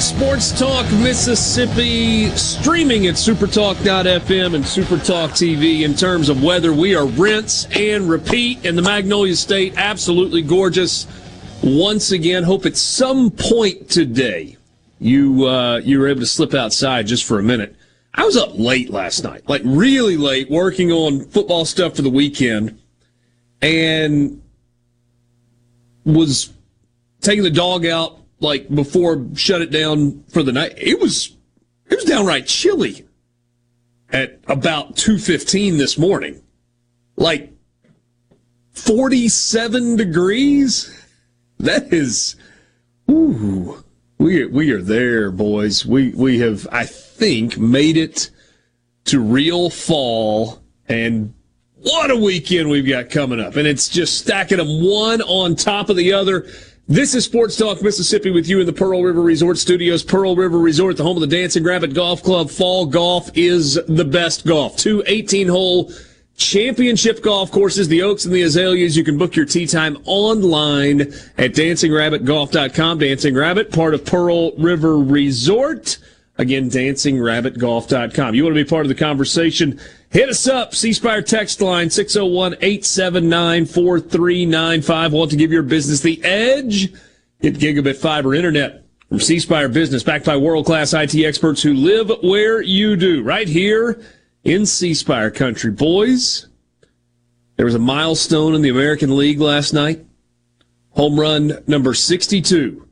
Sports Talk Mississippi, streaming at supertalk.fm and supertalk TV. In terms of weather, we are rinse and repeat in the Magnolia State. Absolutely gorgeous. Once again, hope at some point today you uh, you were able to slip outside just for a minute. I was up late last night, like really late, working on football stuff for the weekend, and was taking the dog out like before shut it down for the night. It was it was downright chilly at about 2:15 this morning. Like 47 degrees. That is ooh, we we are there, boys. We we have I think made it to real fall and what a weekend we've got coming up. And it's just stacking them one on top of the other. This is Sports Talk Mississippi with you in the Pearl River Resort Studios. Pearl River Resort, the home of the Dancing Rabbit Golf Club. Fall golf is the best golf. Two 18 hole championship golf courses, the Oaks and the Azaleas. You can book your tee time online at dancingrabbitgolf.com. Dancing Rabbit, part of Pearl River Resort. Again, dancingrabbitgolf.com. You want to be part of the conversation? Hit us up, C Spire text line 601 879 4395. Want to give your business the edge? Get gigabit fiber internet from C Spire Business, backed by world class IT experts who live where you do, right here in C Spire country. Boys, there was a milestone in the American League last night. Home run number 62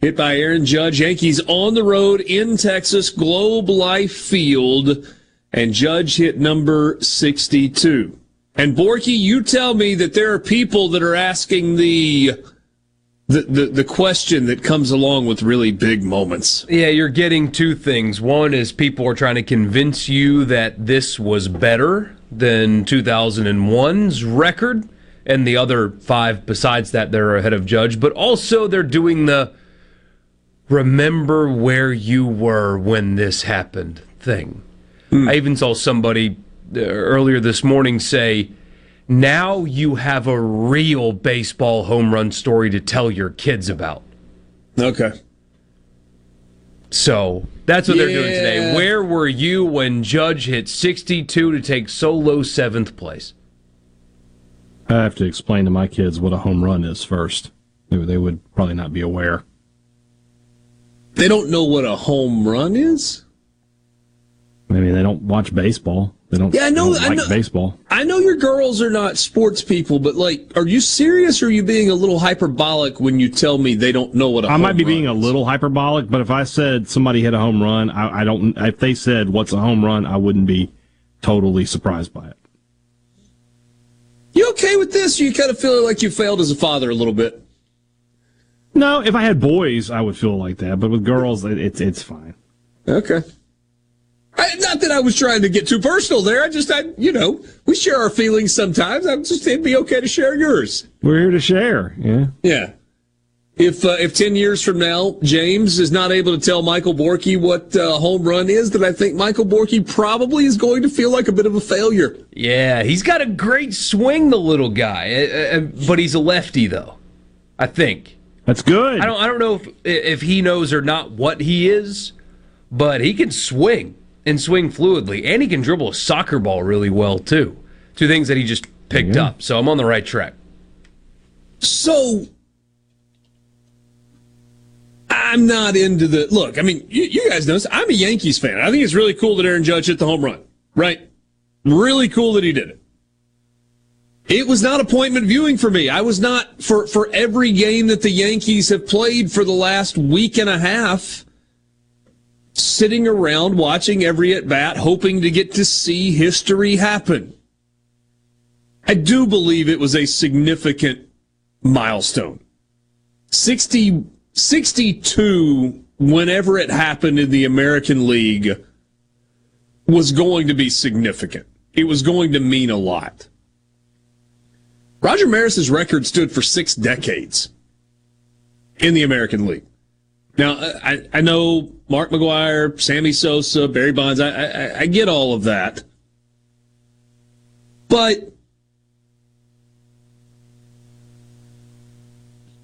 hit by Aaron Judge. Yankees on the road in Texas, Globe Life Field, and Judge hit number 62. And Borky, you tell me that there are people that are asking the the, the, the question that comes along with really big moments. Yeah, you're getting two things. One is people are trying to convince you that this was better than 2001's record, and the other five besides that they're ahead of Judge, but also they're doing the remember where you were when this happened thing. I even saw somebody uh, earlier this morning say, now you have a real baseball home run story to tell your kids about. Okay. So that's what they're doing today. Where were you when Judge hit 62 to take solo seventh place? I have to explain to my kids what a home run is first. They, they would probably not be aware. They don't know what a home run is? I mean, they don't watch baseball. They don't, Yeah, I know- don't I know- baseball. I know your girls are not sports people, but like, are you serious or are you being a little hyperbolic when you tell me they don't know what a I home might be being a little hyperbolic, but if I said somebody hit a home run, I, I don't. If they said what's a home run, I wouldn't be totally surprised by it. You okay with this? You kind of feel like you failed as a father a little bit? No, if I had boys, I would feel like that, but with girls, it, it's it's fine. Okay. I, not that I was trying to get too personal there. I just, I, you know, we share our feelings sometimes. I'm just, it'd be okay to share yours. We're here to share. Yeah. Yeah. if uh, if ten years from now James is not able to tell Michael Borky what uh, home run is, then I think Michael Borky probably is going to feel like a bit of a failure. Yeah, he's got a great swing, the little guy, uh, uh, but he's a lefty though. I think that's good. I don't I don't know if if he knows or not what he is, but he can swing and swing fluidly, and he can dribble a soccer ball really well too. Two things that he just picked mm-hmm. up. So I'm on the right track. So I'm not into the look. I mean, you, you, guys know this. I'm a Yankees fan. I think it's really cool that Aaron Judge hit the home run. Right? Really cool that he did it. It was not appointment viewing for me. I was not for for every game that the Yankees have played for the last week and a half. Sitting around watching every at bat, hoping to get to see history happen. I do believe it was a significant milestone. 60 62, whenever it happened in the American League, was going to be significant. It was going to mean a lot. Roger Maris's record stood for six decades in the American League. Now, I, I know Mark McGwire, Sammy Sosa, Barry Bonds, I, I, I get all of that. But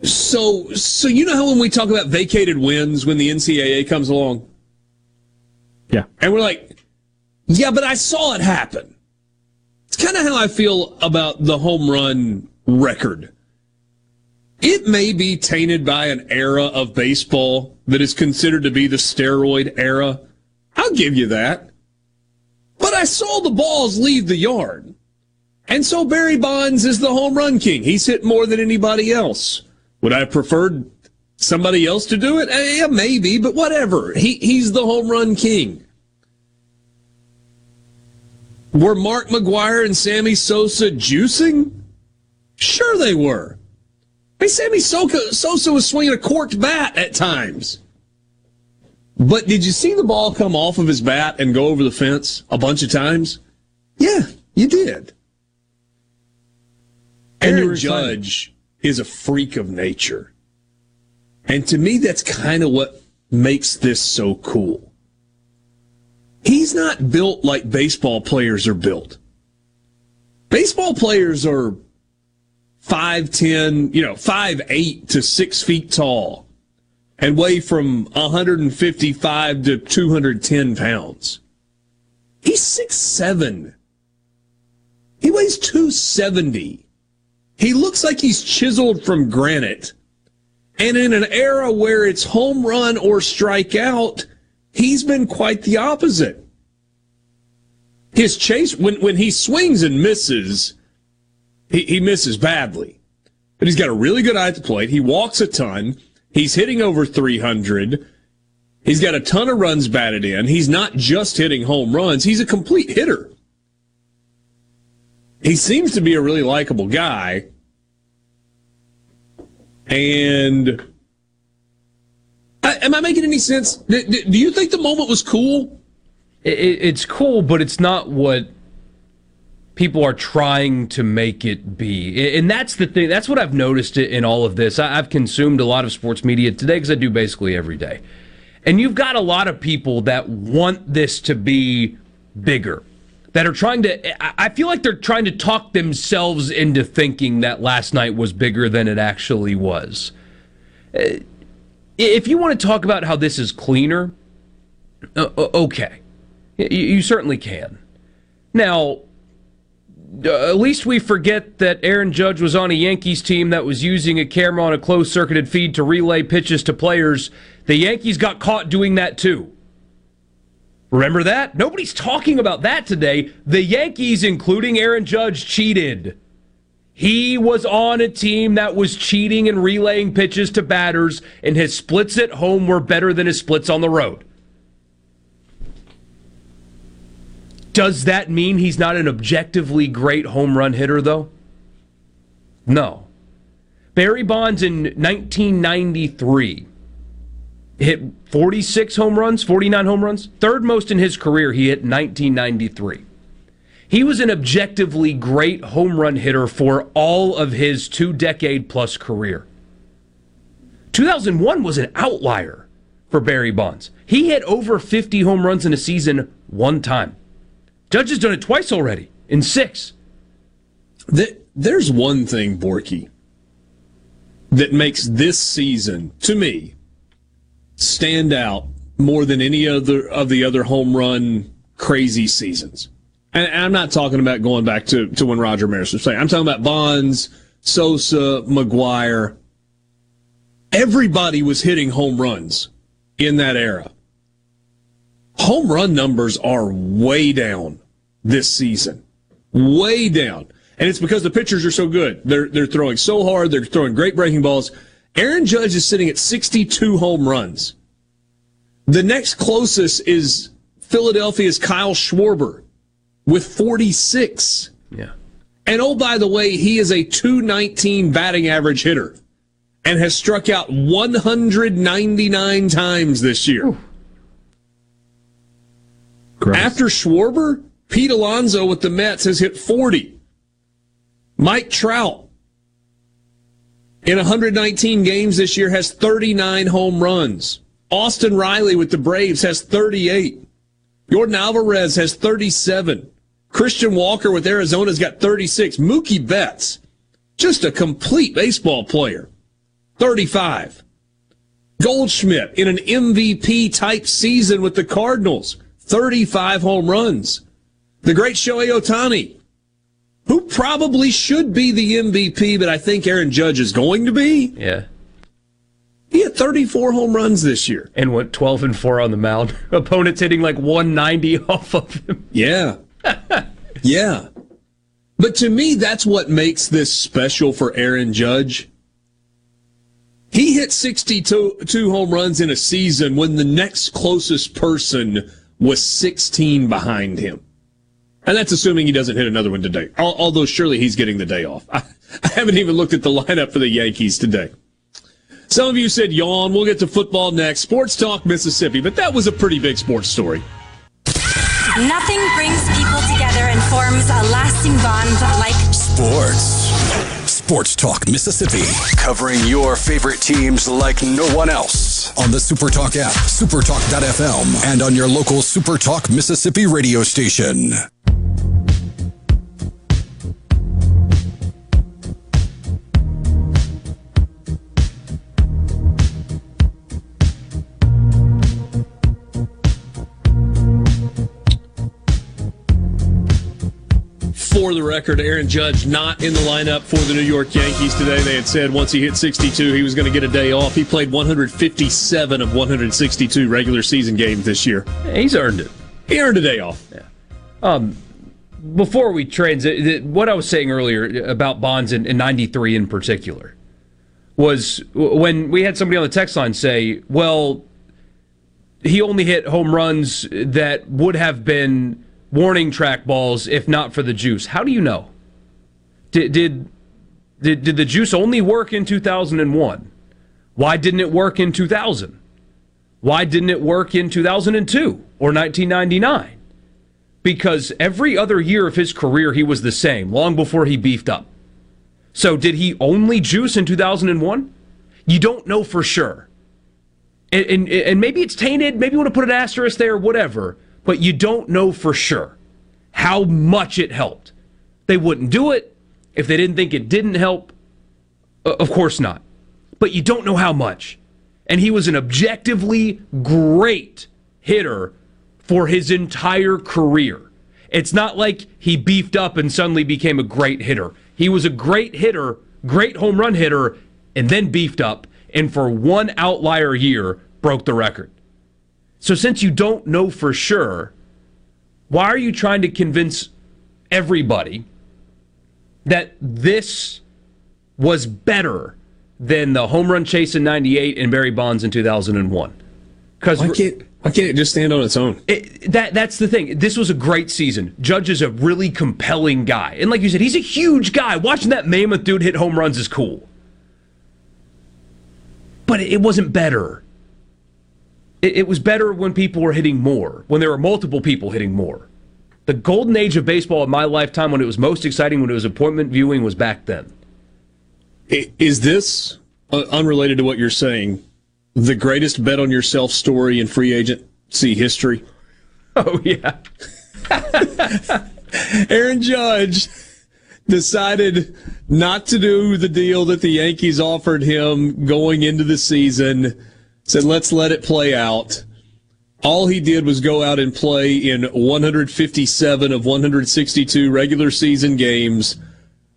So, so you know how when we talk about vacated wins when the NCAA comes along? Yeah. And we're like, yeah, but I saw it happen. It's kind of how I feel about the home run record. It may be tainted by an era of baseball that is considered to be the steroid era. I'll give you that. But I saw the balls leave the yard. And so Barry Bonds is the home run king. He's hit more than anybody else. Would I have preferred somebody else to do it? Yeah, maybe, but whatever. He he's the home run king. Were Mark McGwire and Sammy Sosa juicing? Sure they were. Hey, Sammy Sosa, Sosa was swinging a corked bat at times. But did you see the ball come off of his bat and go over the fence a bunch of times? Yeah, you did. And Aaron Judge is a freak of nature. And to me, that's kind of what makes this so cool. He's not built like baseball players are built. Baseball players are 5'10, you know, five eight to 6 feet tall and weigh from 155 to 210 pounds. He's six seven. He weighs 270. He looks like he's chiseled from granite. And in an era where it's home run or strike out, he's been quite the opposite. His chase, when, when he swings and misses, he, he misses badly. But he's got a really good eye at the plate. He walks a ton. He's hitting over 300. He's got a ton of runs batted in. He's not just hitting home runs, he's a complete hitter he seems to be a really likable guy. And I, am I making any sense? Do, do, you think the moment was cool? It, it's cool, but it's not what people are trying to make it be. And that's the thing. That's what I've noticed in all of this. I've consumed a lot of sports media today because I do basically every day. And you've got a lot of people that want this to be bigger that are trying to I feel like they're trying to talk themselves into thinking that last night was bigger than it actually was. If you want to talk about how this is cleaner, okay. You certainly can. Now, uh, at least we forget that Aaron Judge was on a Yankees team that was using a camera on a closed circuited feed to relay pitches to players. The Yankees got caught doing that too. Remember that? Nobody's talking about that today. The Yankees, including Aaron Judge, cheated. He was on a team that was cheating and relaying pitches to batters, and his splits at home were better than his splits on the road. Does that mean he's not an objectively great home run hitter, though? No. Barry Bonds in 1993 hit 46 home runs, 49 home runs, third most in his career. He hit 1993. He was an objectively great home run hitter for all of his two decade plus career. 2001 was an outlier for Barry Bonds. He hit over 50 home runs in a season one time. Judge has done it twice already in six. There's one thing, Borky, that makes this season, to me, stand out more than any other of the other home run crazy seasons. And I'm not talking about going back to, to when Roger Maris was playing. I'm talking about Bonds, Sosa, McGwire. Everybody was hitting home runs in that era. Home run numbers are way down this season. Way down. And it's because the pitchers are so good. They're, they're throwing so hard. They're throwing great breaking balls. Aaron Judge is sitting at 62 home runs. The next closest is Philadelphia's Kyle Schwarber with 46. Yeah. And oh, by the way, he is a 219 batting average hitter and has struck out 199 times this year. After Schwarber, Pete Alonso with the Mets has hit 40. Mike Trout in 119 games this year has 39 home runs. Austin Riley with the Braves has 38. Yordan Alvarez has 37. Christian Walker with Arizona's got 36. Mookie Betts, just a complete baseball player, 35. Goldschmidt in an MVP type season with the Cardinals, 35 home runs. The great Shohei Ohtani, who probably should be the MVP, but I think Aaron Judge is going to be. Yeah. He had 34 home runs this year. And went 12 and 4 on the mound. Opponents hitting like 190 off of him. Yeah. yeah. But to me, that's what makes this special for Aaron Judge. He hit 62 home runs in a season when the next closest person was 16 behind him. And that's assuming he doesn't hit another one today. Although surely he's getting the day off. I, I haven't even looked at the lineup for the Yankees today. Some of you said yawn. We'll get to football next. Sports Talk Mississippi, but that was a pretty big sports story. Nothing brings people together and forms a lasting bond like sports. Sports Talk Mississippi, covering your favorite teams like no one else on the SuperTalk app, supertalk.fm, and on your local SuperTalk Mississippi radio station. For the record, Aaron Judge not in the lineup for the New York Yankees today. They had said once he hit 62, he was going to get a day off. He played 157 of 162 regular season games this year. He's earned it. He earned a day off. Yeah. Um, before we transit, what I was saying earlier about Bonds in, in 93 in particular was when we had somebody on the text line say, well, he only hit home runs that would have been warning track balls if not for the juice. How do you know? Did did did, did the juice only work in 2001? Why didn't it work in 2000? Why didn't it work in 2002 or 1999? Because every other year of his career he was the same, long before he beefed up. So did he only juice in 2001? You don't know for sure. And, and, and maybe it's tainted, maybe you want to put an asterisk there, whatever but you don't know for sure how much it helped. They wouldn't do it if they didn't think it didn't help. Of course not. But you don't know how much. And he was an objectively great hitter for his entire career. It's not like he beefed up and suddenly became a great hitter. He was a great hitter, great home run hitter, and then beefed up, and for one outlier year, broke the record. So since you don't know for sure, why are you trying to convince everybody that this was better than the home run chase in 98 and Barry Bonds in 2001? Because why can't, why can't it just stand on its own? It, that That's the thing. This was a great season. Judge is a really compelling guy. And like you said, he's a huge guy. Watching that mammoth dude hit home runs is cool. But it wasn't better it, it was better when people were hitting more, when there were multiple people hitting more. The golden age of baseball in my lifetime, when it was most exciting, when it was appointment viewing, was back then. Is this uh, unrelated to what you're saying, the greatest bet on yourself story in free agency history? Oh yeah. Aaron Judge decided not to do the deal that the Yankees offered him going into the season. Said, let's let it play out. All he did was go out and play in 157 of 162 regular season games,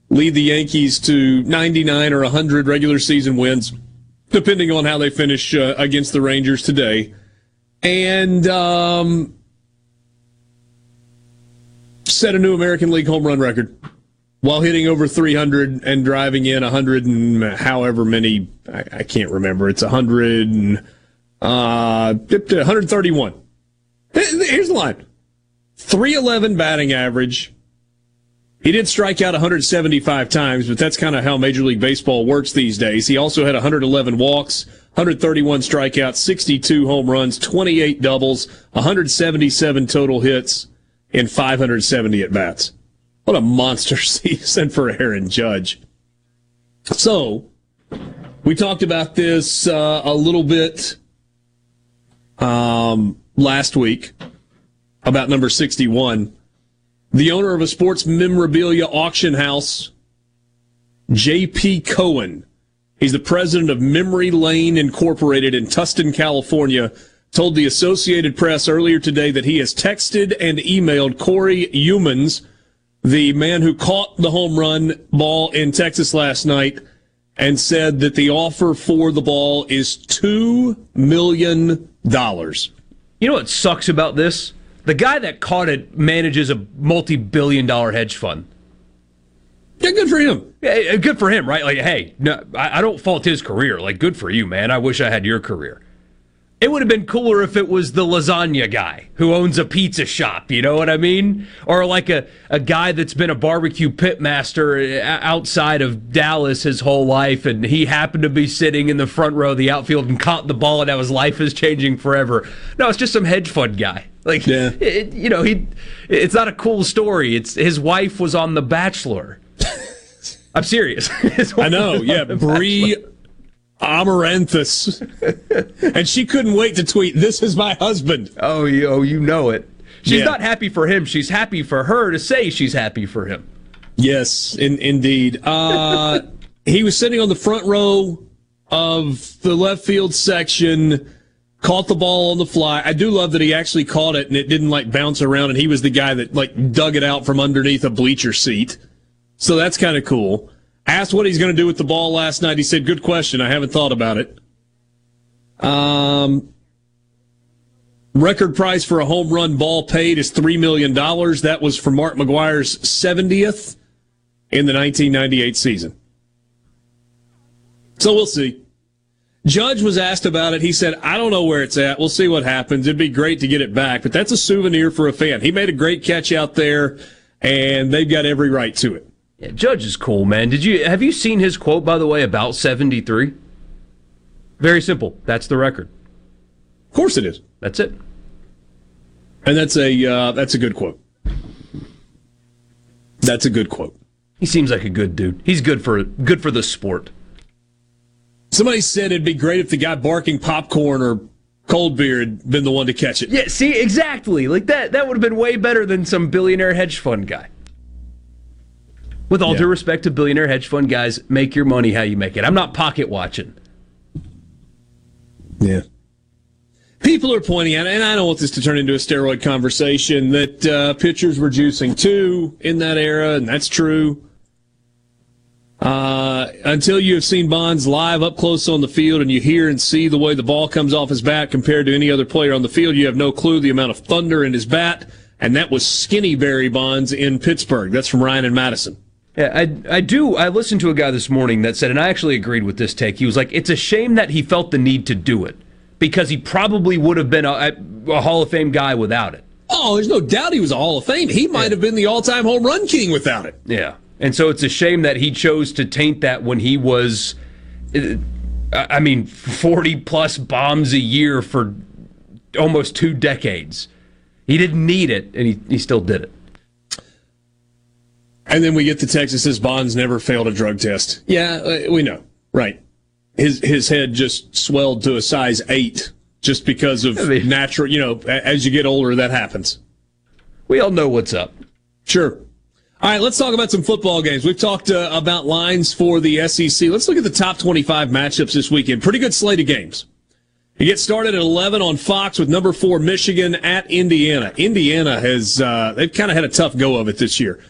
lead the Yankees to 99 or 100 regular season wins, depending on how they finish uh, against the Rangers today. And um, set a new American League home run record while hitting over 300 and driving in 100 and however many, I, I can't remember. It's 100 and, uh, 131. Here's the line 311 batting average. He did strike out 175 times, but that's kind of how Major League Baseball works these days. He also had 111 walks, 131 strikeouts, 62 home runs, 28 doubles, 177 total hits and 570 at bats. What a monster season for Aaron Judge. So, we talked about this uh, a little bit um, last week about number 61. The owner of a sports memorabilia auction house, J.P. Cohen. He's the president of Memory Lane Incorporated in Tustin, California told the Associated Press earlier today that he has texted and emailed Cory Youmans, the man who caught the home run ball in Texas last night, and said that the offer for the ball is $2 million. You know what sucks about this? The guy that caught it manages a multi billion dollar hedge fund. Yeah, good for him. Yeah, eh, eh, good for him, right? Like, hey, no, I, I don't fault his career. Like, good for you, man. I wish I had your career. It would have been cooler if it was the lasagna guy who owns a pizza shop. You know what I mean? Or like a, a guy that's been a barbecue pitmaster uh, outside of Dallas his whole life, and he happened to be sitting in the front row of the outfield and caught the ball, and now his life is changing forever. No, it's just some hedge fund guy. Like, yeah. it, you know, he. It's not a cool story. It's his wife was on The Bachelor. I'm serious. I know. Yeah, Bri Amaranthus. and she couldn't wait to tweet, This is my husband. Oh, you, oh, you know it. She's yeah. not happy for him. She's happy for her to say she's happy for him. Yes, in, indeed. Uh, he was sitting on the front row of the left field section, caught the ball on the fly. I do love that he actually caught it and it didn't like bounce around, and he was the guy that like dug it out from underneath a bleacher seat. So that's kind of cool. Asked what he's going to do with the ball last night. He said, "Good question. I haven't thought about it." Um, record price for a home run ball paid is three million dollars. That was for Mark McGwire's 70th in the 1998 season. So we'll see. Judge was asked about it. He said, I don't know where it's at. We'll see what happens. It'd be great to get it back, but that's a souvenir for a fan. He made a great catch out there, and they've got every right to it. Yeah, Judge is cool, man. Did you have you seen his quote by the way about 73? Very simple. That's the record. Of course it is. That's it. And that's a uh, that's a good quote. That's a good quote. He seems like a good dude. He's good for good for the sport. Somebody said it'd be great if the guy barking popcorn or cold beer had been the one to catch it. Yeah, see, exactly. Like that that would have been way better than some billionaire hedge fund guy. With all yeah. due respect to billionaire hedge fund guys, make your money how you make it. I'm not pocket watching. Yeah. People are pointing out, and I don't want this to turn into a steroid conversation, that uh, pitchers were juicing too in that era, and that's true. Uh, until you have seen Bonds live up close on the field and you hear and see the way the ball comes off his bat compared to any other player on the field, you have no clue the amount of thunder in his bat. And that was skinny Barry Bonds in Pittsburgh. That's from Ryan and Madison. Yeah, I, I do. I listened to a guy this morning that said, and I actually agreed with this take. He was like, it's a shame that he felt the need to do it because he probably would have been a, a Hall of Fame guy without it. Oh, there's no doubt he was a Hall of Fame. He might yeah. have been the all time home run king without it. Yeah. And so it's a shame that he chose to taint that when he was, uh, I mean, 40 plus bombs a year for almost two decades. He didn't need it, and he, he still did it. And then we get the text that says Bonds never failed a drug test. Yeah, uh, we know. Right. his his head just swelled to a size eight just because of I mean- natural. You know, as you get older, that happens. We all know what's up. Sure. All right, let's talk about some football games. We've talked uh, about lines for the SEC. Let's look at the top 25 matchups this weekend. Pretty good slate of games. You get started at 11 on Fox with number four Michigan at Indiana. Indiana has uh, they've kind of had a tough go of it this year.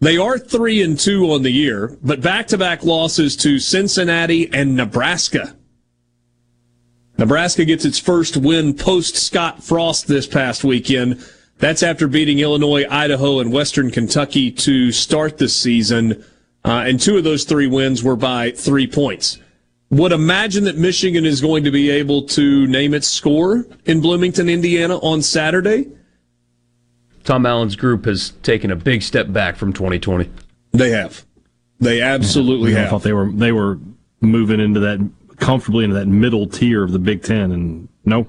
They are three and two on the year, but back-to-back losses to Cincinnati and Nebraska. Nebraska gets its first win post Scott Frost this past weekend. That's after beating Illinois, Idaho, and Western Kentucky to start the season. Uh, and two of those three wins were by three points. Would imagine that Michigan is going to be able to name its score in Bloomington, Indiana on Saturday. Tom Allen's group has taken a big step back from 2020. They have. They absolutely I have. thought they were they were moving into that comfortably into that middle tier of the Big Ten, and no,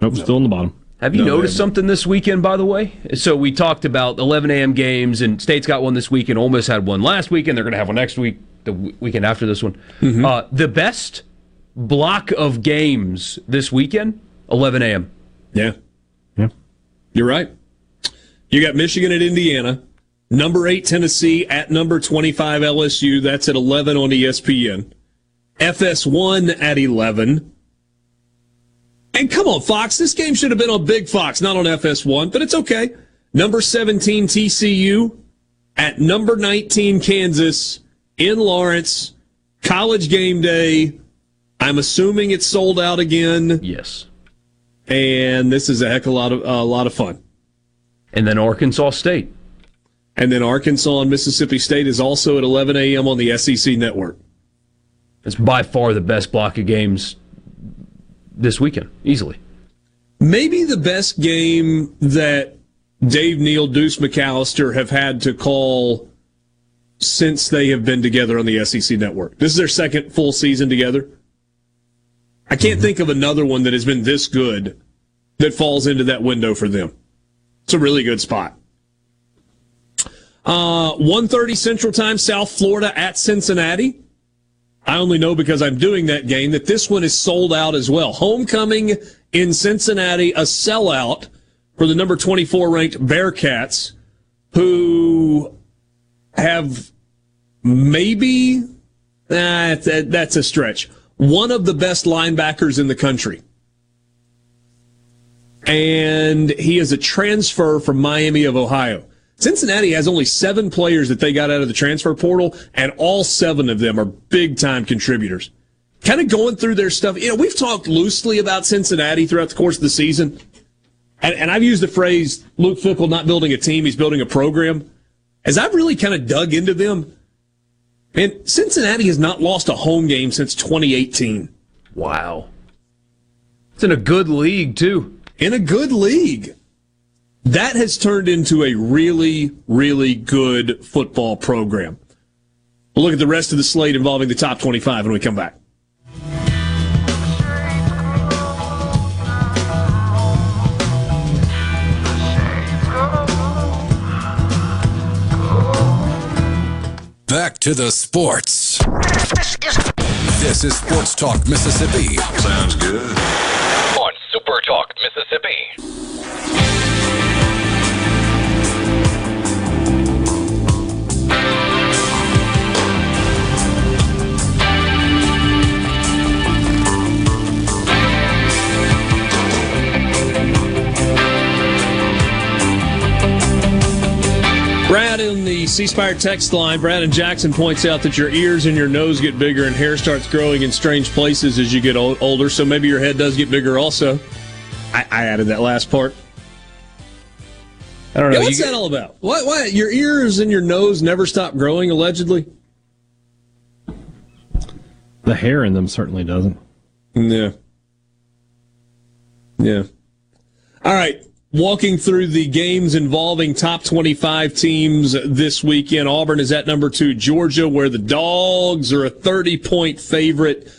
nope, still in the bottom. Have you No, noticed something this weekend, by the way? So we talked about 11 a.m. games, and State's got one this weekend. Ole Miss had one last week, and they're going to have one next week, the weekend after this one. Mm-hmm. Uh, the best block of games this weekend, 11 a.m. Yeah. Yeah. You're right. You got Michigan at Indiana, number eight Tennessee at number 25 LSU. That's at 11 on ESPN. FS1 at 11. And come on, Fox. This game should have been on Big Fox, not on FS1, but it's okay. Number 17 TCU at number 19 Kansas in Lawrence. College game day. I'm assuming it's sold out again, Yes. and this is a heck of a lot of a lot of fun. And then Arkansas State. And then Arkansas and Mississippi State is also at 11 a.m. on the SEC network. It's by far the best block of games this weekend, easily. Maybe the best game that Dave Neal, Deuce McAllister have had to call since they have been together on the SEC network. This is their second full season together. I can't mm-hmm. think of another one that has been this good that falls into that window for them. It's a really good spot. Uh, 1.30 Central Time, South Florida at Cincinnati. I only know because I'm doing that game that this one is sold out as well. Homecoming in Cincinnati, a sellout for the number 24 ranked Bearcats, who have maybe, that's a stretch, one of the best linebackers in the country. And he is a transfer from Miami of Ohio. Cincinnati has only seven players that they got out of the transfer portal, and all seven of them are big time contributors. Kind of going through their stuff. You know, we've talked loosely about Cincinnati throughout the course of the season, and, and I've used the phrase Luke Fickell not building a team, he's building a program. As I've really kind of dug into them, man, Cincinnati has not lost a home game since 2018 Wow. It's in a good league, too. In a good league. That has turned into a really, really good football program. We'll look at the rest of the slate involving the top 25 when we come back. Back to the sports. This is Sports Talk Mississippi. Sounds good. Mississippi. Brad in the C Spire text line, Brad and Jackson points out that your ears and your nose get bigger and hair starts growing in strange places as you get older, so maybe your head does get bigger also. I, I added that last part. I don't know. Yeah, what's you- that all about? What, what? Your ears and your nose never stop growing, allegedly? The hair in them certainly doesn't. Yeah. Yeah. All right. Walking through the games involving top 25 teams this weekend. Auburn is at number two. Georgia, where the dogs are a 30 point favorite.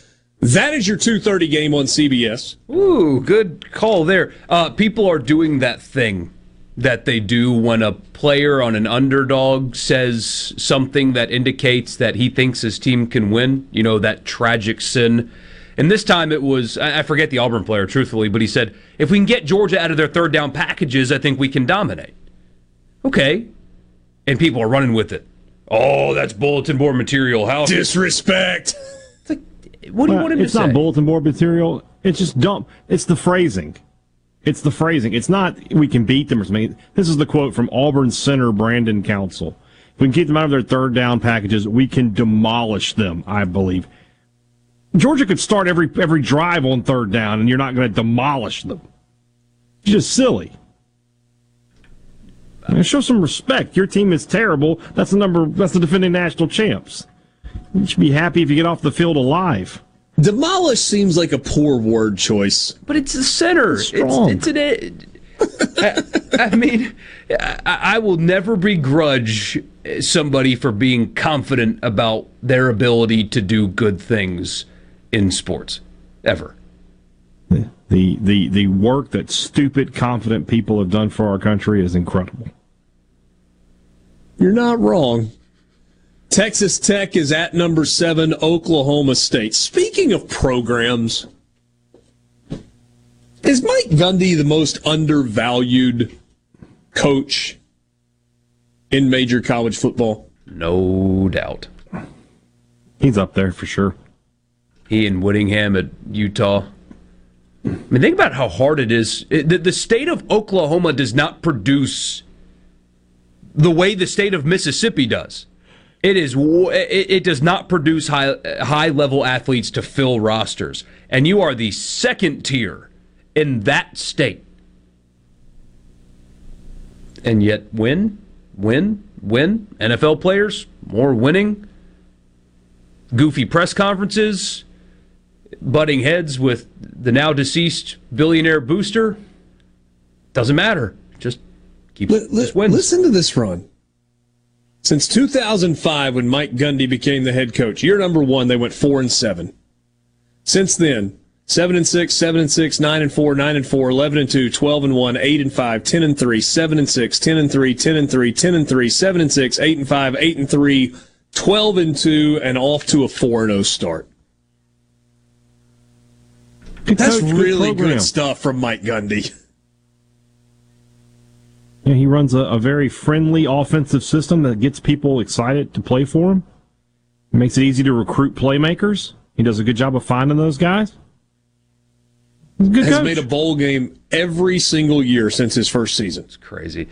That is your 230 game on CBS. Ooh, good call there. Uh, people are doing that thing that they do when a player on an underdog says something that indicates that he thinks his team can win. You know, that tragic sin. And this time it was, I forget the Auburn player, truthfully, but he said, if we can get Georgia out of their third down packages, I think we can dominate. Okay. And people are running with it. Oh, that's bulletin board material. How disrespect? It's what do you want him to it's not bulletin board material. It's just dumb. It's the phrasing. It's the phrasing. It's not we can beat them or something. This is the quote from Auburn center Brandon Council. If we can keep them out of their third down packages, we can demolish them. I believe. Georgia could start every every drive on third down, and you're not going to demolish them. It's just silly. I mean, show some respect. Your team is terrible. That's the number. That's the defending national champs. You should be happy if you get off the field alive. Demolish seems like a poor word choice. But it's the center. It's, strong. it's an. I, I mean, I, I will never begrudge somebody for being confident about their ability to do good things in sports, ever. The the the work that stupid, confident people have done for our country is incredible. You're not wrong. Texas Tech is at number seven, Oklahoma State. Speaking of programs, is Mike Gundy the most undervalued coach in major college football? No doubt. He's up there for sure. He and Whittingham at Utah. I mean, think about how hard it is. It- the, the state of Oklahoma does not produce the way the state of Mississippi does. It is. It, it does not produce high high level athletes to fill rosters, and you are the second tier in that state. And yet, win, win, win. NFL players more winning. Goofy press conferences, butting heads with the now deceased billionaire booster. Doesn't matter. Just keep li- just wins. listen to this run. Since 2005, when Mike Gundy became the head coach, year number one, they went four and seven. Since then, seven and six, seven and six, nine and four, nine and four, 11 and two, 12 and one, eight and five, 10 and three, seven and six, 10 and three, 10 and three, 10 and three, seven and six, eight and five, eight and three, 12 and two, and off to a four and zero start. Good That's coach, really good stuff from Mike Gundy. Yeah, he runs a, a very friendly offensive system that gets people excited to play for him. It makes it easy to recruit playmakers. He does a good job of finding those guys. He's a good Has coach. made a bowl game every single year since his first season. It's crazy.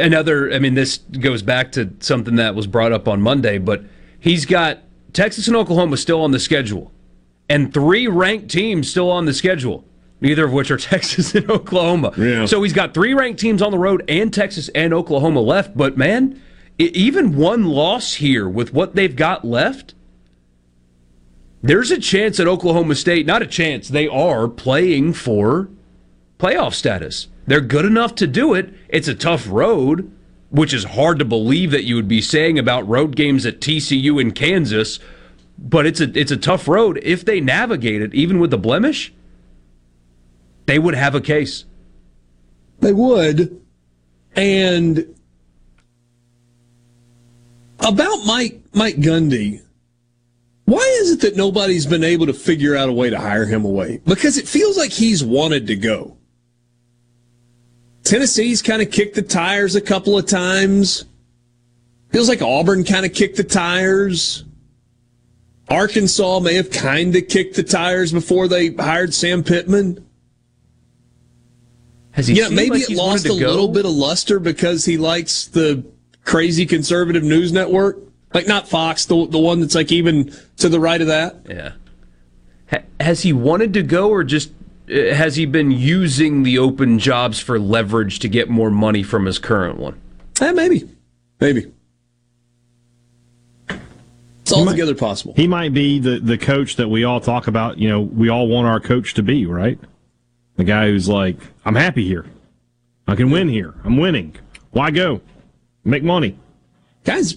Another, I mean, this goes back to something that was brought up on Monday, but he's got Texas and Oklahoma still on the schedule, and three ranked teams still on the schedule, neither of which are Texas and Oklahoma. Yeah. So he's got three ranked teams on the road and Texas and Oklahoma left. But man, even one loss here with what they've got left, there's a chance that Oklahoma State, not a chance, they are playing for playoff status. They're good enough to do it. It's a tough road, which is hard to believe that you would be saying about road games at TCU in Kansas, but it's a it's a tough road. If they navigate it, even with the blemish, they would have a case. They would. And about Mike Mike Gundy, why is it that nobody's been able to figure out a way to hire him away? Because it feels like he's wanted to go. Tennessee's kind of kicked the tires a couple of times. Feels like Auburn kind of kicked the tires. Arkansas may have kind of kicked the tires before they hired Sam Pittman. Has he? Yeah, maybe like it lost a go? little bit of luster because he likes the crazy conservative news network. Like not Fox, the the one that's like even to the right of that. Yeah. Ha- has he wanted to go, or just uh, has he been using the open jobs for leverage to get more money from his current one? Eh, maybe, maybe. It's altogether possible. He might be the, the coach that we all talk about. You know, we all want our coach to be, right? The guy who's like, I'm happy here. I can win here. I'm winning. Why go? Make money. Guys,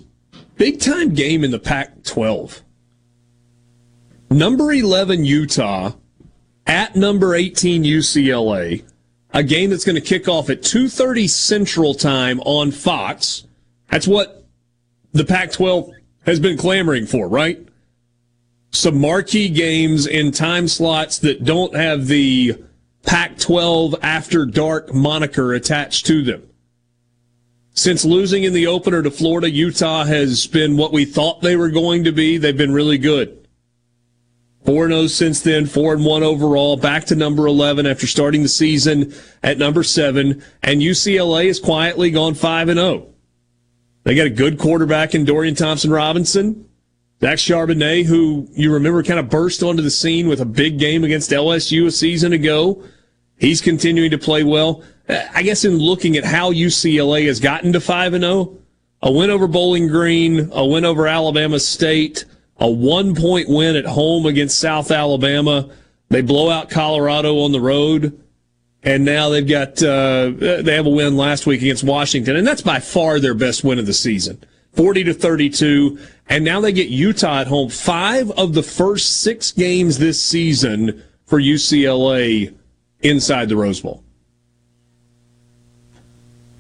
big time game in the Pac 12. Number 11 Utah at number 18 UCLA. a game that's going to kick off at 2:30 Central Time on Fox. That's what the Pac-12 has been clamoring for, right? Some marquee games in time slots that don't have the Pac-12 after dark moniker attached to them. Since losing in the opener to Florida, Utah has been what we thought they were going to be. They've been really good. 4 0 since then, 4 and 1 overall, back to number 11 after starting the season at number 7. And UCLA has quietly gone 5 and 0. They got a good quarterback in Dorian Thompson Robinson. Zach Charbonnet, who you remember kind of burst onto the scene with a big game against LSU a season ago. He's continuing to play well. I guess in looking at how UCLA has gotten to 5 and 0, a win over Bowling Green, a win over Alabama State, a one point win at home against South Alabama. They blow out Colorado on the road. And now they've got, uh, they have a win last week against Washington. And that's by far their best win of the season. 40 to 32. And now they get Utah at home. Five of the first six games this season for UCLA inside the Rose Bowl.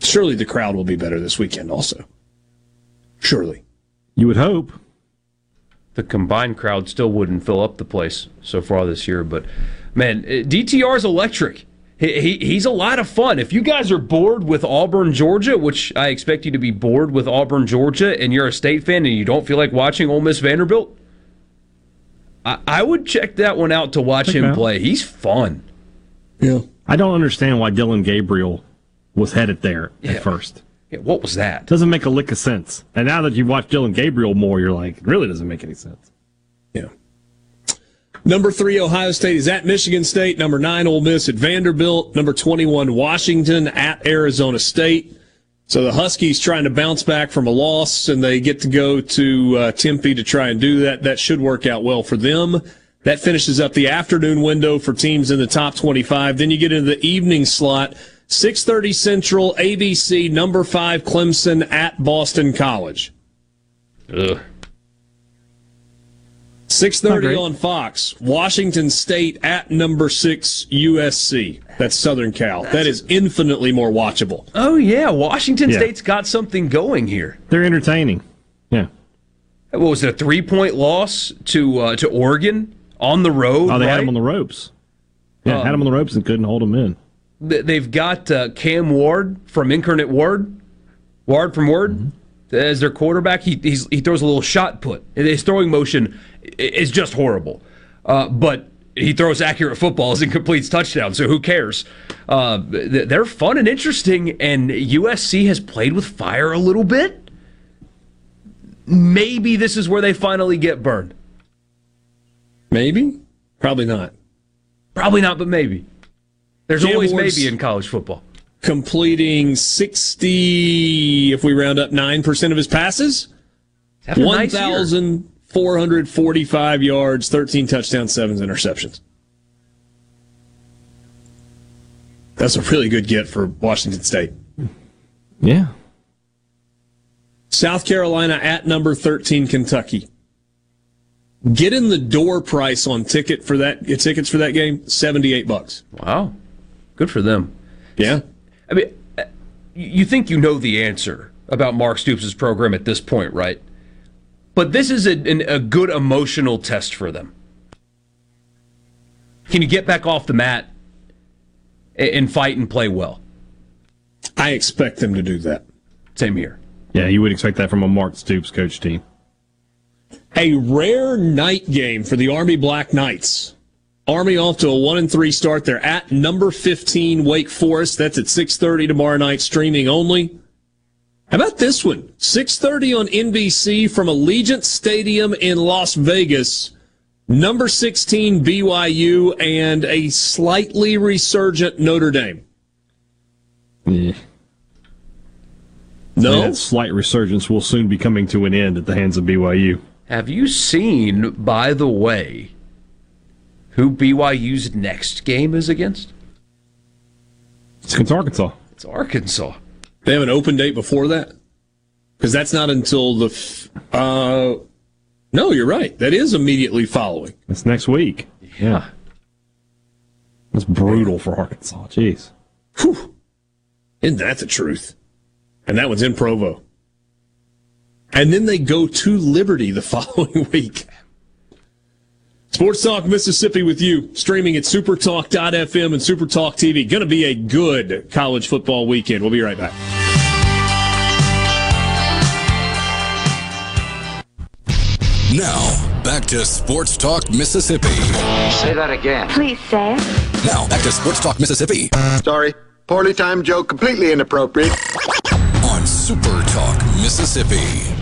Surely the crowd will be better this weekend also. Surely. You would hope. The combined crowd still wouldn't fill up the place so far this year, but man, eh, DTR is electric. He, he, he's a lot of fun. If you guys are bored with Auburn, Georgia, which I expect you to be bored with Auburn, Georgia, and you're a state fan and you don't feel like watching Ole Miss Vanderbilt, I, I would check that one out to watch check him play. He's fun. Yeah. I don't understand why Dillon Gabriel was headed there yeah. at first. Yeah, what was that? Doesn't make a lick of sense. And now that you've watched Dillon Gabriel more, you're like, it really doesn't make any sense. Yeah. Number three, Ohio State is at Michigan State. Number nine, Ole Miss at Vanderbilt. Number 21, Washington at Arizona State. So the Huskies trying to bounce back from a loss, and they get to go to uh, Tempe to try and do that. That should work out well for them. That finishes up the afternoon window for teams in the top 25. Then you get into the evening slot. 6:30 Central, ABC, number five Clemson at Boston College. Ugh. 6:30 on Fox. Washington State at number six USC. That's Southern Cal. That's that is infinitely more watchable. Oh yeah, Washington yeah. State's got something going here. They're entertaining. Yeah. What was it? A three point loss to uh, to Oregon on the road. Oh, they right? had them on the ropes. Yeah, um, had them on the ropes and couldn't hold them in. They've got uh, Cam Ward from Incarnate Ward, Ward from Word, mm-hmm. as their quarterback. He he throws a little shot put. His throwing motion is just horrible, uh, but he throws accurate footballs and completes touchdowns. So who cares? Uh, they're fun and interesting, and USC has played with fire a little bit. Maybe this is where they finally get burned. Maybe, probably not. Probably not, but maybe. There's Cam always Ward's maybe in college football. Completing 60, if we round up 9% of his passes. 1,445 yards, 13 touchdowns, 7 interceptions. That's a really good get for Washington State. Yeah. South Carolina at number 13, Kentucky. Get in the door price on ticket for that tickets for that game, 78 bucks. Wow. Good for them. Yeah. I mean, uh, you think you know the answer about Mark Stoops' program at this point, right? But this is a, a good emotional test for them. Can you get back off the mat and fight and play well? I expect them to do that. Same here. Yeah, you would expect that from a Mark Stoops coach team. A rare night game for the Army Black Knights. Army off to a one and three start. They're at number fifteen Wake Forest. That's at six thirty tomorrow night, streaming only. How about this one? Six thirty on NBC from Allegiant Stadium in Las Vegas. Number sixteen BYU and a slightly resurgent Notre Dame. Yeah. No, that slight resurgence will soon be coming to an end at the hands of BYU. Have you seen, by the way, who BYU's next game is against? It's against Arkansas. It's Arkansas. They have an open date before that? Because that's not until the. F- uh, no, you're right. That is immediately following. It's next week. Yeah. That's brutal for Arkansas. Jeez. Whew. Isn't that the truth? And that one's in Provo. And then they go to Liberty the following week. Sports Talk Mississippi with you, streaming at supertalk.fm and supertalk TV. Going to be a good college football weekend. We'll be right back. Now, back to Sports Talk Mississippi. Say that again. Please say it. Now, back to Sports Talk Mississippi Sorry. Poorly timed joke, completely inappropriate. on Super Talk Mississippi.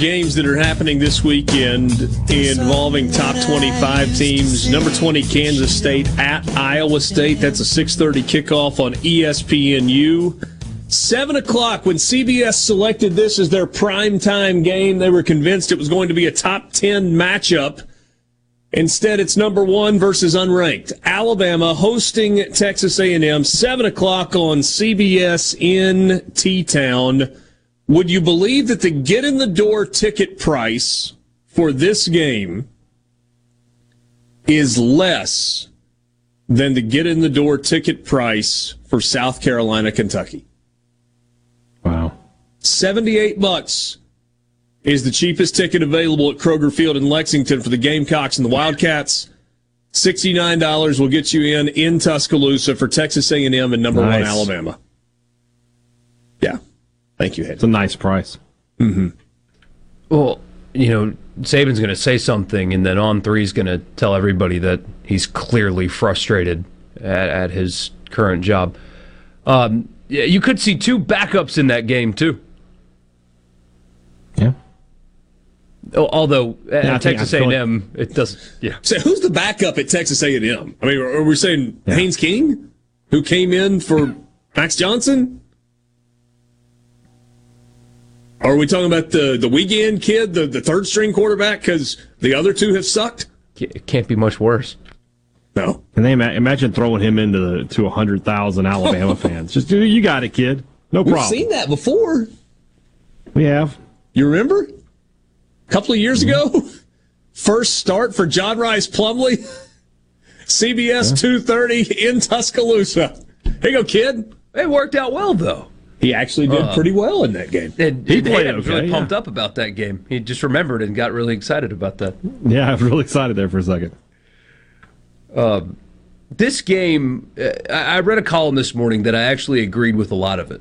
Games that are happening this weekend involving top 25 teams. Number 20 Kansas State at Iowa State. That's a 6:30 kickoff on ESPNU. Seven o'clock when CBS selected this as their prime time game, they were convinced it was going to be a top 10 matchup. Instead, it's number one versus unranked Alabama hosting Texas A&M. Seven o'clock on CBS in T-Town. Would you believe that the get in the door ticket price for this game is less than the get in the door ticket price for South Carolina, Kentucky? Wow. 78 bucks is the cheapest ticket available at Kroger Field in Lexington for the Gamecocks and the Wildcats. $69 will get you in in Tuscaloosa for Texas A&M and number 1 Alabama. Yeah. Thank you, Hayden. It's a nice price. Well, you know, Saban's going to say something, and then on three is going to tell everybody that he's clearly frustrated at, at his current job. Um, yeah, you could see two backups in that game too. Yeah. Although at Yeah, Texas A&M, it doesn't. Yeah, So who's the backup at Texas A&M? I mean, are we saying Haynes King, who came in for Max Johnson? Or are we talking about the the Weigman kid, the, the third string quarterback, because the other two have sucked? it can't be much worse. No. And they ima- imagine throwing him into the, to hundred thousand Alabama fans. Just do you got it, kid. No problem. We've seen that before. We have. You remember? A couple of years mm-hmm. ago, first start for John Rhys Plumlee, CBS 230 in Tuscaloosa. Here you go, kid. It worked out well though. He actually did Uh, pretty well in that game. And He played Hayden was okay, really pumped up about that game. He just remembered and got really excited about that. Yeah, I was really excited there for a second. this game, uh, I I read a column this morning that I actually agreed with a lot of it.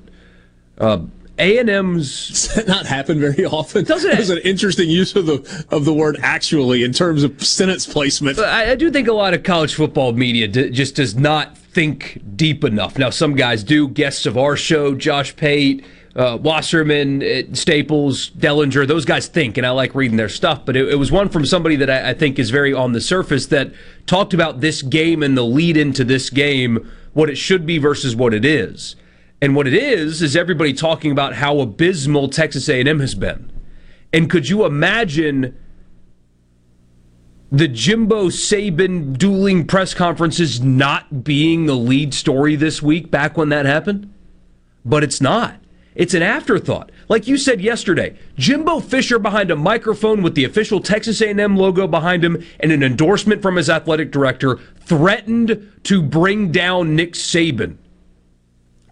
Uh, A&M's Does that not happen very often? Doesn't That it? was an interesting use of the of the word actually in terms of sentence placement. I, I do think a lot of college football media d- just does not think deep enough. Now, some guys do. Guests of our show, Josh Pate, uh, Wasserman, uh, Staples, Dellenger, those guys think, and I like reading their stuff. But it, it was one from somebody that I, I think is very on the surface that talked about this game and the lead into this game, what it should be versus what it is. And what it is is everybody talking about how abysmal Texas A&M has been. And could you imagine the Jimbo Saban dueling press conferences not being the lead story this week back when that happened? But it's not. It's an afterthought. Like you said yesterday, Jimbo Fisher behind a microphone with the official Texas A&M logo behind him and an endorsement from his athletic director threatened to bring down Nick Saban.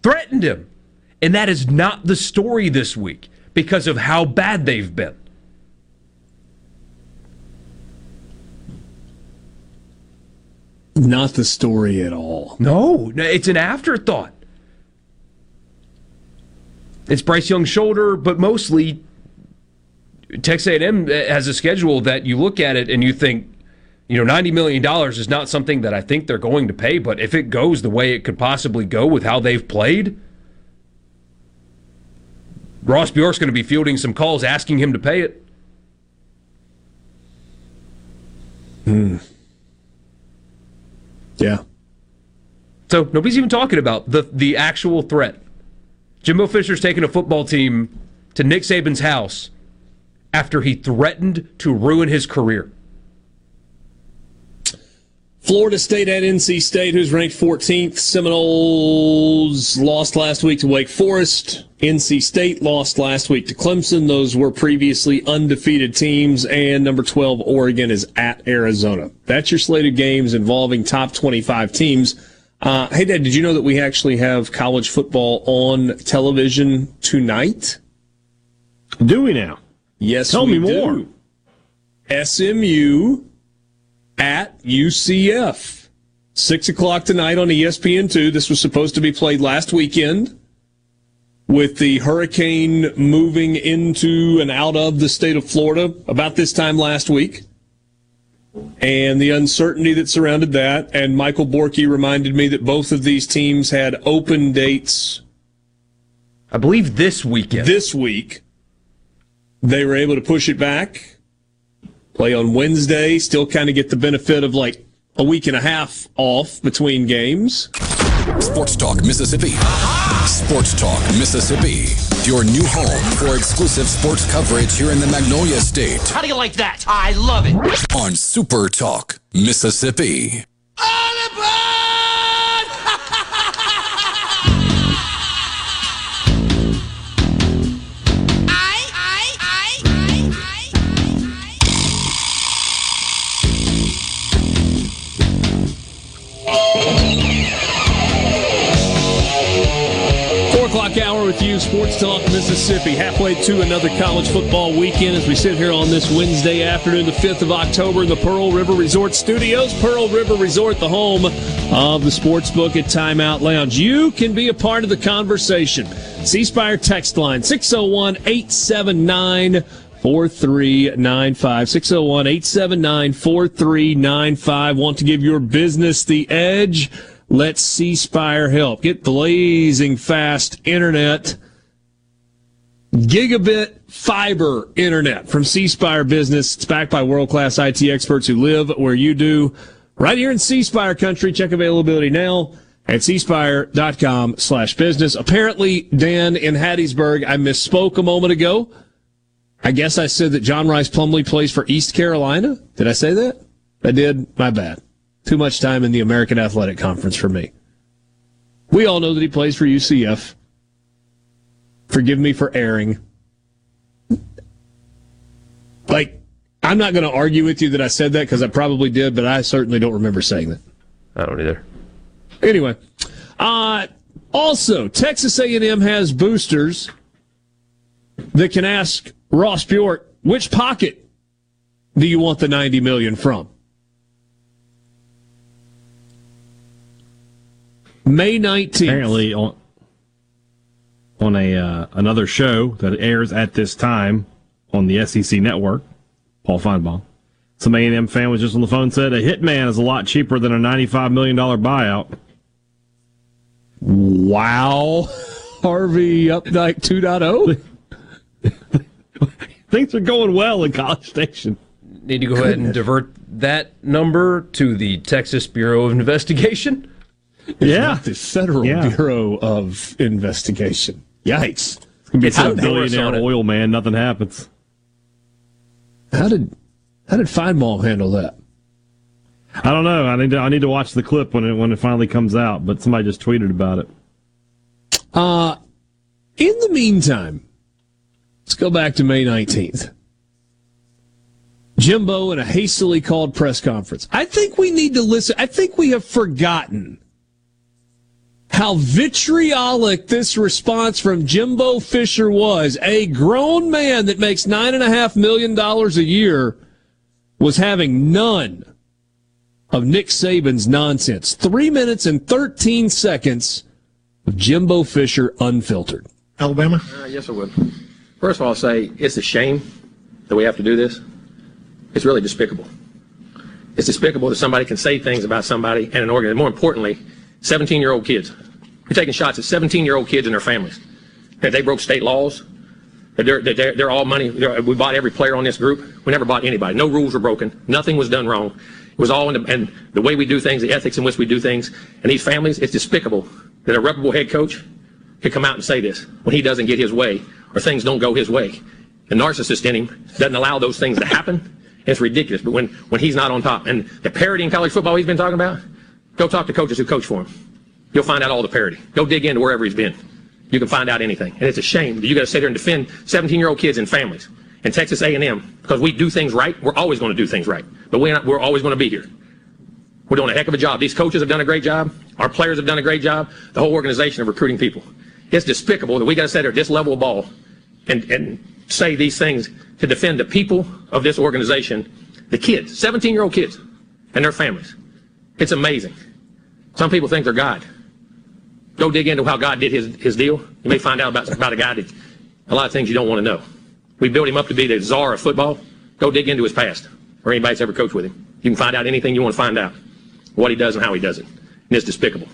Threatened him. And that is not the story this week because of how bad they've been. Not the story at all. No, it's an afterthought. It's Bryce Young's shoulder, but mostly Texas A&M has a schedule that you look at it and you think, you know, ninety million dollars is not something that I think they're going to pay. But if it goes the way it could possibly go with how they've played, Ross Bjork's going to be fielding some calls asking him to pay it. Hmm. Yeah. So nobody's even talking about the the actual threat. Jimbo Fisher's taking a football team to Nick Saban's house after he threatened to ruin his career. Florida State at NC State, who's ranked 14th. Seminoles lost last week to Wake Forest. NC State lost last week to Clemson. Those were previously undefeated teams. And number 12, Oregon is at Arizona. That's your slate of games involving top 25 teams. Uh, hey, Dad, did you know that we actually have college football on television tonight? Do we now? Yes, Tell me more. do. SMU at UCF. Six o'clock tonight on E ESPN2. This was supposed to be played last weekend with the hurricane moving into and out of the state of Florida about this time last week. And the uncertainty that surrounded that. And Michael Borky reminded me that both of these teams had open dates I believe this weekend. this week. They were able to push it back, play on Wednesday, still kind of get the benefit of like a week and a half off between games. Sports Talk Mississippi. Sports Talk Mississippi. Your new home for exclusive sports coverage here in the Magnolia State. How do you like that? I love it. On Super Talk Mississippi. Sports Talk Mississippi. Halfway to another college football weekend as we sit here on this Wednesday afternoon, the 5th of October, in the Pearl River Resort Studios. Pearl River Resort, the home of the sportsbook at Timeout Lounge. You can be a part of the conversation. C Spire text line 601 879 4395. 601 879 4395. Want to give your business the edge? Let C Spire help. Get blazing fast internet. Gigabit fiber internet from C Spire Business. It's backed by world class IT experts who live where you do. Right here in C Spire country. Check availability now at cspire.com slash business. Apparently, Dan in Hattiesburg, I misspoke a moment ago. I guess I said that John Rhys Plumlee plays for East Carolina. Did I say that? I did. My bad. Too much time in the American Athletic Conference for me. We all know that he plays for UCF. Forgive me for erring. Like, I'm not going to argue with you that I said that because I probably did, but I certainly don't remember saying that. I don't either. Anyway, uh, also Texas A&M has boosters that can ask Ross Bjork, which pocket do you want the 90 million from? May 19th. Apparently on on a uh, another show that airs at this time on the SEC network, Paul Finebaum. Some A&M fan was just on the phone and said a hitman is a lot cheaper than a $95 million buyout. Wow. Harvey Updike 2.0? Things are going well in College Station. Need to go ahead and divert that number to the Texas Bureau of Investigation. Yeah. The Federal Yeah. Bureau of Investigation. Yikes. It's going to be some billionaire oil man. Nothing happens. How did how did Finebaum handle that? I don't know. I need to, I need to watch the clip when it when it finally comes out. But somebody just tweeted about it. Uh, in the meantime, let's go back to May 19th. Jimbo in a hastily called press conference. I think we need to listen. I think we have forgotten how vitriolic this response from Jimbo Fisher was. A grown man that makes nine and a half million dollars a year was having none of Nick Saban's nonsense. Three minutes and 13 seconds of Jimbo Fisher unfiltered. Alabama? Uh, yes, I would. First of all, I'll say it's a shame that we have to do this. It's really despicable. It's despicable that somebody can say things about somebody and an organ. More importantly, 17 year old kids. We're taking shots at 17 year old kids and their families. That they broke state laws. That they're, they're, they're all money. they're- we bought every player on this group. We never bought anybody. No rules were broken. Nothing was done wrong. It was all in the, and the way we do things, the ethics in which we do things. And these families, it's despicable that a reputable head coach could come out and say this when he doesn't get his way or things don't go his way. The narcissist in him doesn't allow those things to happen. It's ridiculous. But when, when he's not on top and the parity in college football he's been talking about, go talk to coaches who coach for him. You'll find out all the parity. Go dig into wherever he's been. You can find out anything. And it's a shame that you got to sit there and defend 17 year old kids and families in Texas A&M because we do things right. We're always going to do things right. But we're, not, we're always going to be here. We're doing a heck of a job. These coaches have done a great job. Our players have done a great job. The whole organization of recruiting people. It's despicable that we got to sit there at this level of ball and, and say these things to defend the people of this organization, the kids, 17 year old kids and their families. It's amazing. Some people think they're God. Go dig into how God did his, his deal. You may find out about, about a guy that a lot of things you don't want to know. We built him up to be the czar of football. Go dig into his past or anybody that's ever coached with him. You can find out anything you want to find out, what he does and how he does it. And it's despicable.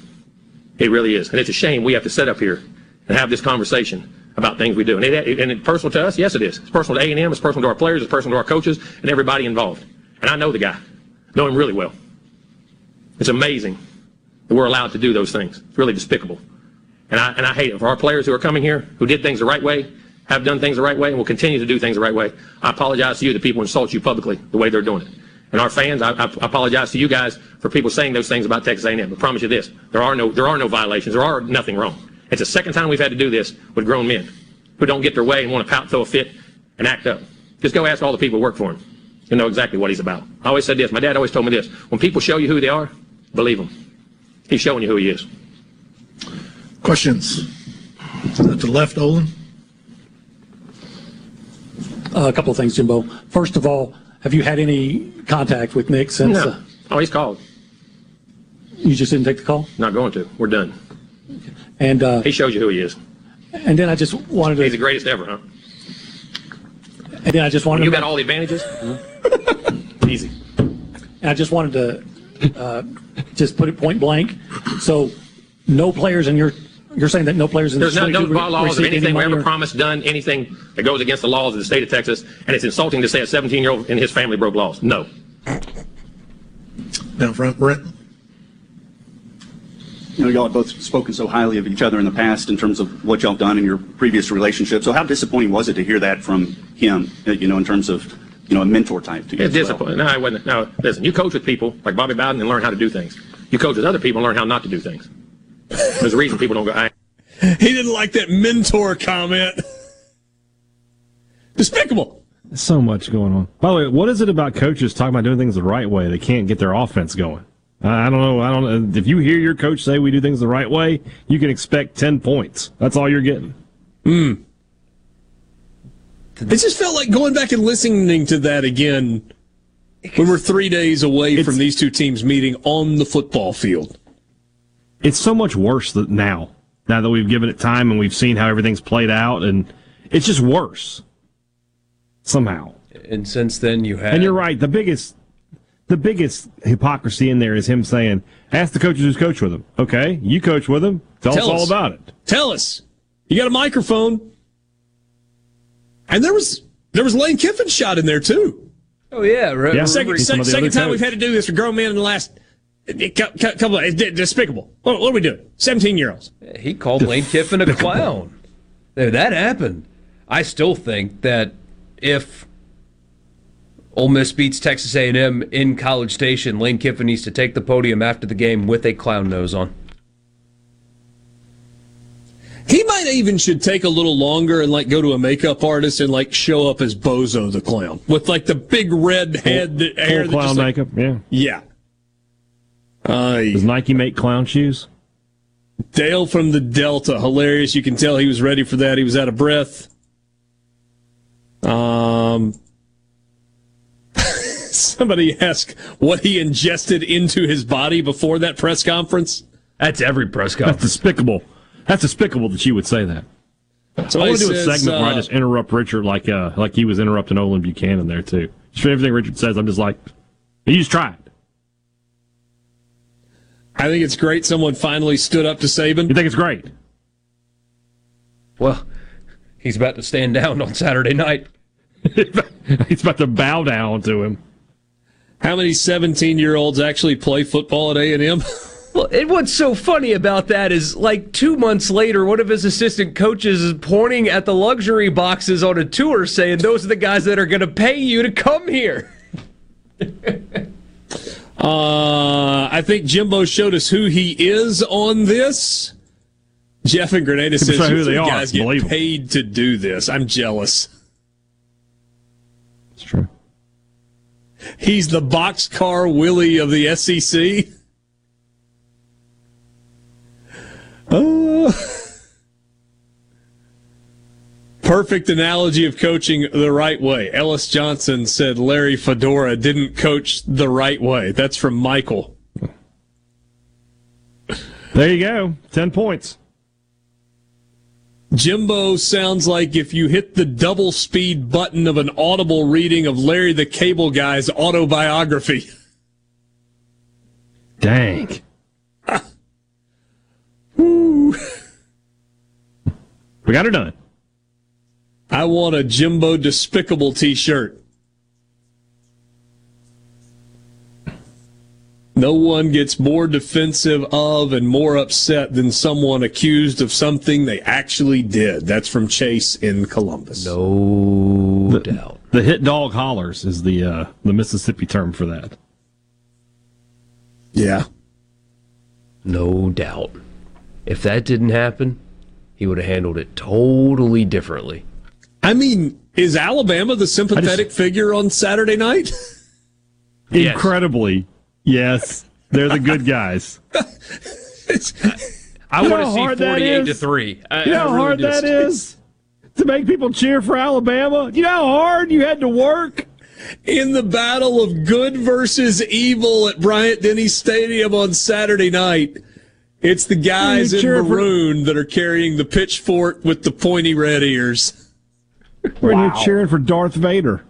It really is. And it's a shame we have to sit up here and have this conversation about things we do. And, it, and it's personal to us? Yes, it is. It's personal to A&M. It's personal to our players. It's personal to our coaches and everybody involved. And I know the guy. know him really well. It's amazing that we're allowed to do those things. It's really despicable. And I, and I hate it. For our players who are coming here, who did things the right way, have done things the right way, and will continue to do things the right way, I apologize to you that people insult you publicly the way they're doing it. And our fans, I, I apologize to you guys for people saying those things about Texas A&M. I promise you this: there are no there are no violations. There are nothing wrong. It's the second time we've had to do this with grown men who don't get their way and want to pout, throw a fit, and act up. Just go ask all the people who work for him. You know exactly what he's about. I always said this. My dad always told me this: when people show you who they are, believe them. He's showing you who he is. Questions? To the left, Olin. Uh, a couple of things, Jimbo. First of all, have you had any contact with Nick since? No. Uh, oh, he's called. You just didn't take the call? Not going to. We're done. And uh, he shows you who he is. And then I just wanted to. He's the greatest ever, huh? And then I just wanted. To You to, got all the advantages. Easy. And I just wanted to uh, just put it point blank. So, no players in your. You're saying that no players in There's the no, no re- bylaws or received any anything we ever or- promised done, anything that goes against the laws of the state of Texas, and it's insulting to say a 17 year old and his family broke laws. No. Down front, Brent. You know, y'all have both spoken so highly of each other in the past in terms of what y'all have done in your previous relationship. So how disappointing was it to hear that from him, uh, you know, in terms of, you know, a mentor type to you? It's as well? No, I wasn't. No, listen, you coach with people like Bobby Bowden and learn how to do things. You coach with other people and learn how not to do things. There's a reason people don't go, I, He didn't like that mentor comment. Despicable. So much going on. By the way, what is it about coaches talking about doing things the right way? They can't get their offense going. I I don't know. I don't know. If you hear your coach say we do things the right way, you can expect 10 points. That's all you're getting. Hmm. It just felt like going back and listening to that again when we're three days away from these two teams meeting on the football field. It's so much worse that now, now that we've given it time and we've seen how everything's played out, and it's just worse somehow. And since then, you had. And you're right. The biggest, the biggest hypocrisy in there is him saying, "Ask the coaches who's coached with him." Okay, you coach with him. Tell, Tell us all about it. Tell us. You got a microphone. And there was there was Lane Kiffin shot in there too. Oh yeah, right. Yeah, second, He's some of the second other time we've had to do this for grown men in the last cou- cou- couple of it's despicable. What, what are we doing? Seventeen year olds. He called Lane Kiffin a clown. There, That happened. I still think that if Ole Miss beats Texas A&M in College Station, Lane Kiffin needs to take the podium after the game with a clown nose on. He might even should take a little longer and like go to a makeup artist and like show up as Bozo the clown with like the big red head that hair. Full clown just, like- makeup. Yeah. yeah. Uh, Does Nike make clown shoes? Dale from the Delta, hilarious. You can tell he was ready for that. He was out of breath. Um, somebody asked what he ingested into his body before that press conference. That's every press That's conference. despicable. That's despicable that you would say that. So I want to do a says, segment where I uh, just interrupt Richard like uh, like he was interrupting Olin Buchanan there too. Just for everything Richard says, I'm just like, you just it. I think it's great someone finally stood up to Saban. You think it's great? Well, he's about to stand down on Saturday night. He's about to bow down to him. How many 17 year olds actually play football at A&M? Well, and what's so funny about that is like two months later, one of his assistant coaches is pointing at the luxury boxes on a tour saying, Those are the guys that are going to pay you to come here. Uh, I think Jimbo showed us who he is on this. Jeff and Grenada says say who they "You are. guys get Believe 'em." paid to do this. I'm jealous. It's true. He's the boxcar Willie of the SEC. Perfect analogy of coaching the right way. Ellis Johnson said Larry Fedora didn't coach the right way. That's from Michael. There you go. 10 points. Jimbo sounds like if you hit the double speed button of an audible reading of Larry the Cable Guy's autobiography. Dang. Woo. We got her done. I want a Jimbo Despicable t shirt. No one gets more defensive of and more upset than someone accused of something they actually did. That's from Chase in Columbus. No The- doubt. The hit dog hollers is the uh, the Mississippi term for that. Yeah. No doubt. If that didn't happen, he would have handled it totally differently. I mean, is Alabama the sympathetic figure on Saturday night? Yes. Incredibly, yes, they're the good guys. I You want to see forty-eight to three. I, You know I how really hard just- that is to make people cheer for Alabama. You know how hard you had to work. in the battle of good versus evil at Bryant Denny Stadium on Saturday night. It's the guys in cheer for- maroon that are carrying the pitchfork with the pointy red ears. We're in here cheering for Darth Vader.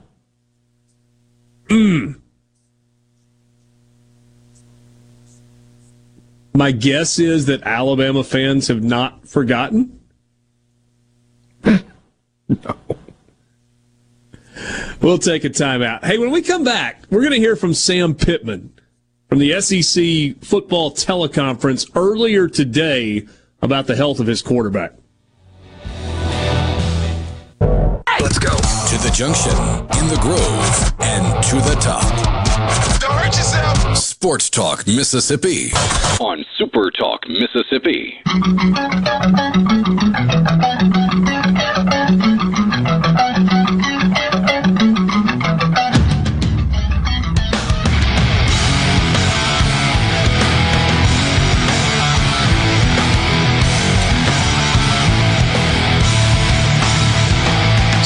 Hmm. My guess is that Alabama fans have not forgotten. no. We'll take a timeout. Hey, when we come back, we're going to hear from Sam Pittman from the SEC football teleconference earlier today about the health of his quarterback. Let's go to the junction, in the grove, and to the top. Don't hurt yourself. Sports Talk Mississippi on Super Talk Mississippi.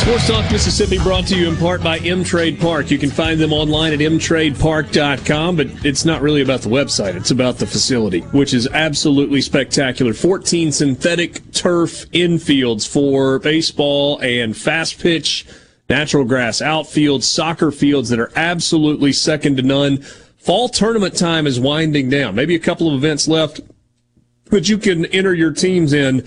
Sports Talk Mississippi brought to you in part by M Trade Park. You can find them online at mtradepark.com, but it's not really about the website. It's about the facility, which is absolutely spectacular. 14 synthetic turf infields for baseball and fast pitch, natural grass outfields, soccer fields that are absolutely second to none. Fall tournament time is winding down. Maybe a couple of events left but you can enter your teams in.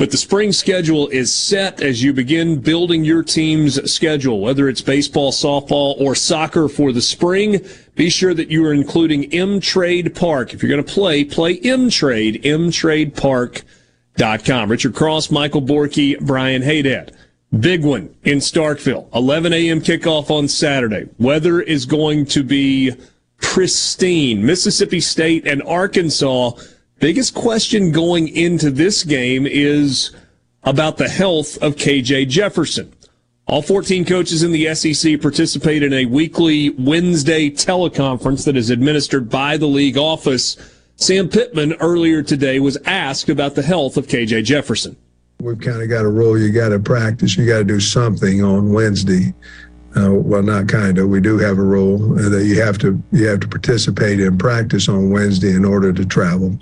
But the spring schedule is set as you begin building your team's schedule, whether it's baseball, softball, or soccer for the spring. Be sure that you are including M Trade Park. If you're going to play, play M Trade, mtradepark.com. Richard Cross, Michael Borky, Brian Haydad. Big one in Starkville. 11 a.m. kickoff on Saturday. Weather is going to be pristine. Mississippi State and Arkansas. Biggest question going into this game is about the health of KJ Jefferson. All 14 coaches in the SEC participate in a weekly Wednesday teleconference that is administered by the league office. Sam Pittman earlier today was asked about the health of KJ Jefferson. We've kind of got a rule. You got to practice. You got to do something on Wednesday. Uh, well, not kind of. We do have a rule that you have to you have to participate in practice on Wednesday in order to travel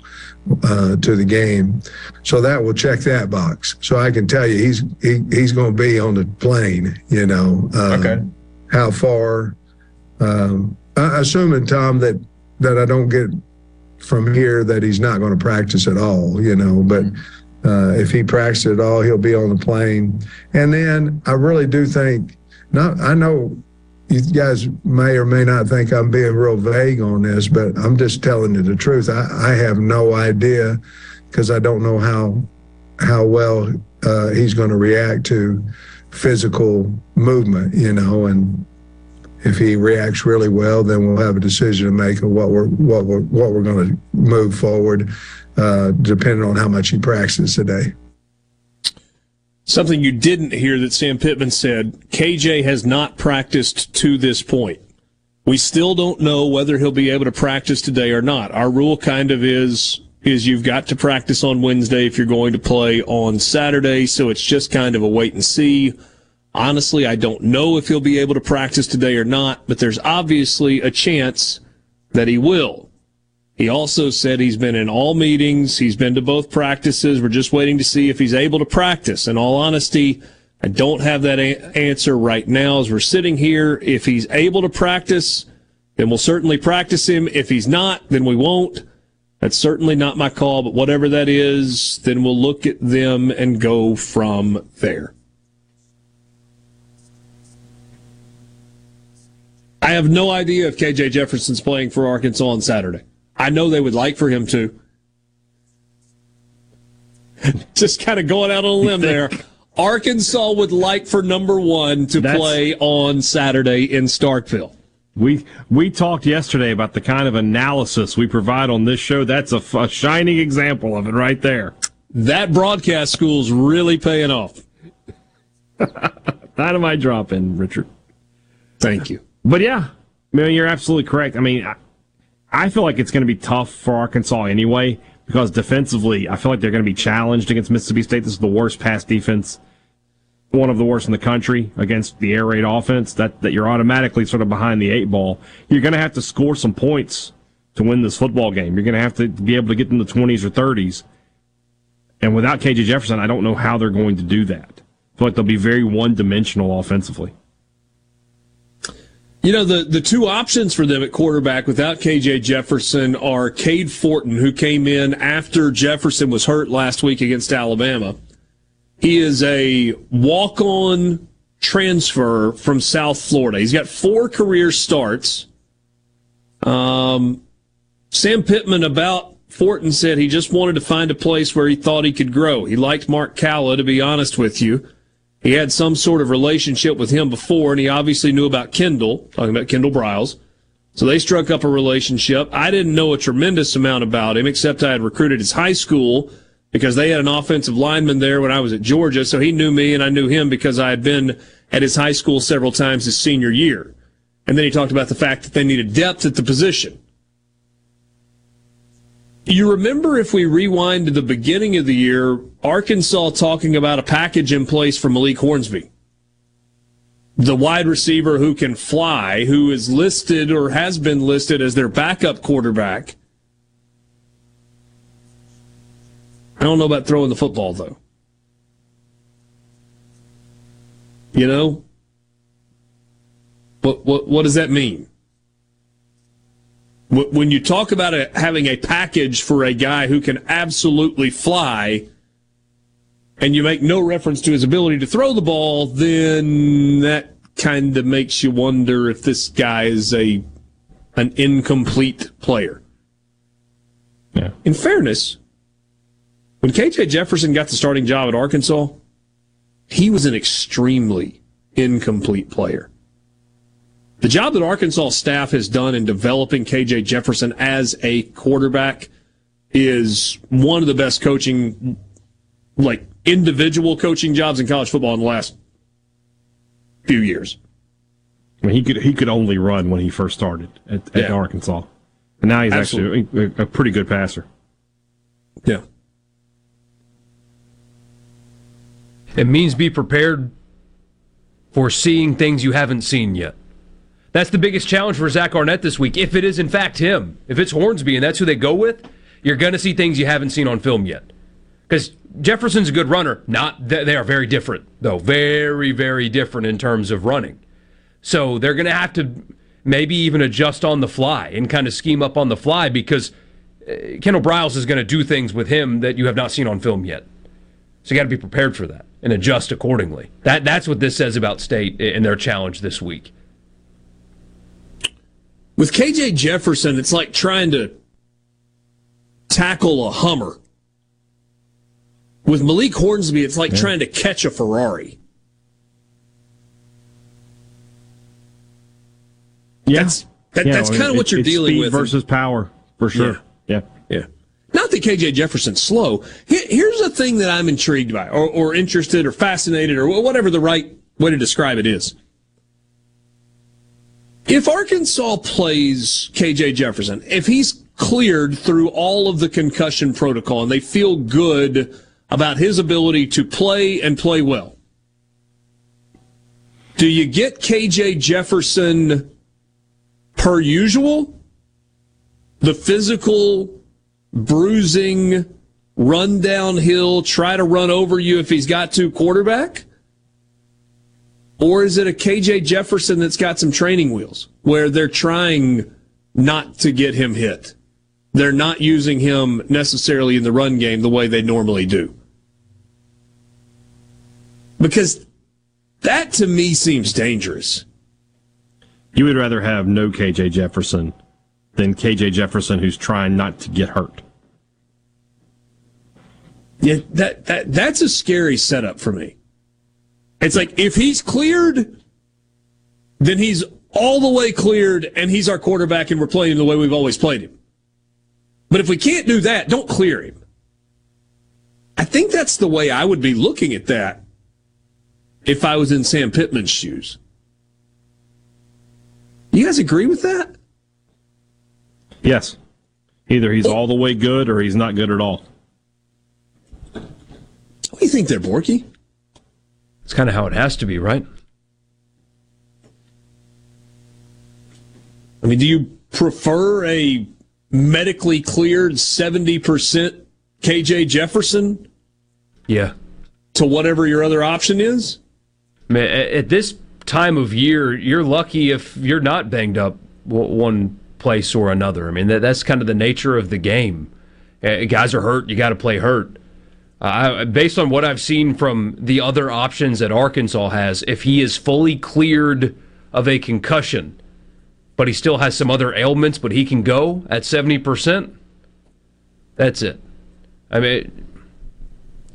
uh, to the game. So that will check that box. So I can tell you he's he, he's going to be on the plane. You know. Um, Okay. How far? Um, I, assuming Tom that that I don't get from here that he's not going to practice at all. You know, but. Uh, if he practices at all, he'll be on the plane. And then I really do think, not I know you guys may or may not think I'm being real vague on this, but I'm just telling you the truth. I, I have no idea because I don't know how how well uh, he's going to react to physical movement, you know, and if he reacts really well, then we'll have a decision to make of what we're what we're what we're going to move forward, uh, depending on how much he practices today. Something you didn't hear that Sam Pittman said: KJ has not practiced to this point. We still don't know whether he'll be able to practice today or not. Our rule kind of is is you've got to practice on Wednesday if you're going to play on Saturday, so it's just kind of a wait and see. Honestly, I don't know if he'll be able to practice today or not, but there's obviously a chance that he will. He also said he's been in all meetings, he's been to both practices. We're just waiting to see if he's able to practice. In all honesty, I don't have that a- answer right now as we're sitting here. If he's able to practice, then we'll certainly practice him. If he's not, then we won't. That's certainly not my call, but whatever that is, then we'll look at them and go from there. I have no idea if KJ Jefferson's playing for Arkansas on Saturday. I know they would like for him to. Just kind of going out on a limb there. Arkansas would like for number one to That's- play on Saturday in Starkville. We we talked yesterday about the kind of analysis we provide on this show. That's a shining example of it right there. That broadcast school's really paying off. That Dynamite drop in, Richard. Thank you. But yeah, I mean, you're absolutely correct. I mean, I, I feel like it's going to be tough for Arkansas anyway because defensively, I feel like they're going to be challenged against Mississippi State. This is the worst pass defense, one of the worst in the country against the air raid offense. That that you're automatically sort of behind the eight ball. You're going to have to score some points to win this football game. You're going to have to be able to get in the 20s or 30s. And without KJ Jefferson, I don't know how they're going to do that. Like they'll be very one dimensional offensively. You know, the, the two options for them at quarterback without KJ Jefferson are Cade Fortin, who came in after Jefferson was hurt last week against Alabama. He is a walk on transfer from South Florida. He's got four career starts. Um, Sam Pittman about Fortin said he just wanted to find a place where he thought he could grow. He liked Mark Calla, to be honest with you. He had some sort of relationship with him before, and he obviously knew about Kendal, talking about Kendal Briles. So they struck up a relationship. I didn't know a tremendous amount about him, except I had recruited his high school because they had an offensive lineman there when I was at Georgia. So he knew me, and I knew him because I had been at his high school several times his senior year. And then he talked about the fact that they needed depth at the position. You remember if we rewind to the beginning of the year, Arkansas talking about a package in place for Malik Hornsby. The wide receiver who can fly, who is listed or has been listed as their backup quarterback. I don't know about throwing the football though. You know? What what what does that mean? Wh- When you talk about a, having a package for a guy who can absolutely fly, and you make no reference to his ability to throw the ball, then that kind of makes you wonder if this guy is a an incomplete player. Yeah. In fairness, when KJ Jefferson got the starting job at Arkansas, he was an extremely incomplete player. The job that Arkansas staff has done in developing KJ Jefferson as a quarterback is one of the best coaching, like individual coaching jobs in college football in the last few years. I mean, he could he could only run when he first started at, at Yeah. Arkansas, and now he's actually a, a pretty good passer. Yeah. It means be prepared for seeing things you haven't seen yet. That's the biggest challenge for Zach Arnett this week. If it is, in fact, him, if it's Hornsby and that's who they go with, you're going to see things you haven't seen on film yet. Because Jefferson's a good runner. Not th- they are very different, though. Very, very different in terms of running. So they're going to have to maybe even adjust on the fly and kind of scheme up on the fly because uh, Kendal Briles is going to do things with him that you have not seen on film yet. So you got to be prepared for that and adjust accordingly. That that's what this says about State and their challenge this week. With KJ Jefferson, it's like trying to tackle a Hummer. With Malik Hornsby, it's like yeah. trying to catch a Ferrari. Yeah. That's, that, yeah, that's kind of what you're dealing with. versus power, for sure. Yeah. yeah. yeah. Not that KJ Jefferson's slow. Here's a thing that I'm intrigued by, or, or interested, or fascinated, or whatever the right way to describe it is. If Arkansas plays KJ Jefferson, if he's cleared through all of the concussion protocol and they feel good about his ability to play and play well, do you get KJ Jefferson per usual? The physical bruising, run downhill, try to run over you if he's got to quarterback? Or is it a KJ Jefferson that's got some training wheels where they're trying not to get him hit? They're not using him necessarily in the run game the way they normally do. Because that to me seems dangerous. You would rather have no KJ Jefferson than KJ Jefferson who's trying not to get hurt. Yeah, that, that that's a scary setup for me. It's like if he's cleared, then he's all the way cleared and he's our quarterback and we're playing him the way we've always played him. But if we can't do that, don't clear him. I think that's the way I would be looking at that if I was in Sam Pittman's shoes. You guys agree with that? Yes. Either he's all the way good or he's not good at all. What do you think there, Borky? It's kind of how it has to be, right? I mean, do you prefer a medically cleared 70% KJ Jefferson? Yeah. To whatever your other option is? Man, at this time of year, you're lucky if you're not banged up one place or another. I mean, that's kind of the nature of the game. Uh, guys are hurt, you got to play hurt. Uh, based on what I've seen from the other options that Arkansas has, if he is fully cleared of a concussion, but he still has some other ailments, but he can go at 70%, that's it. I mean,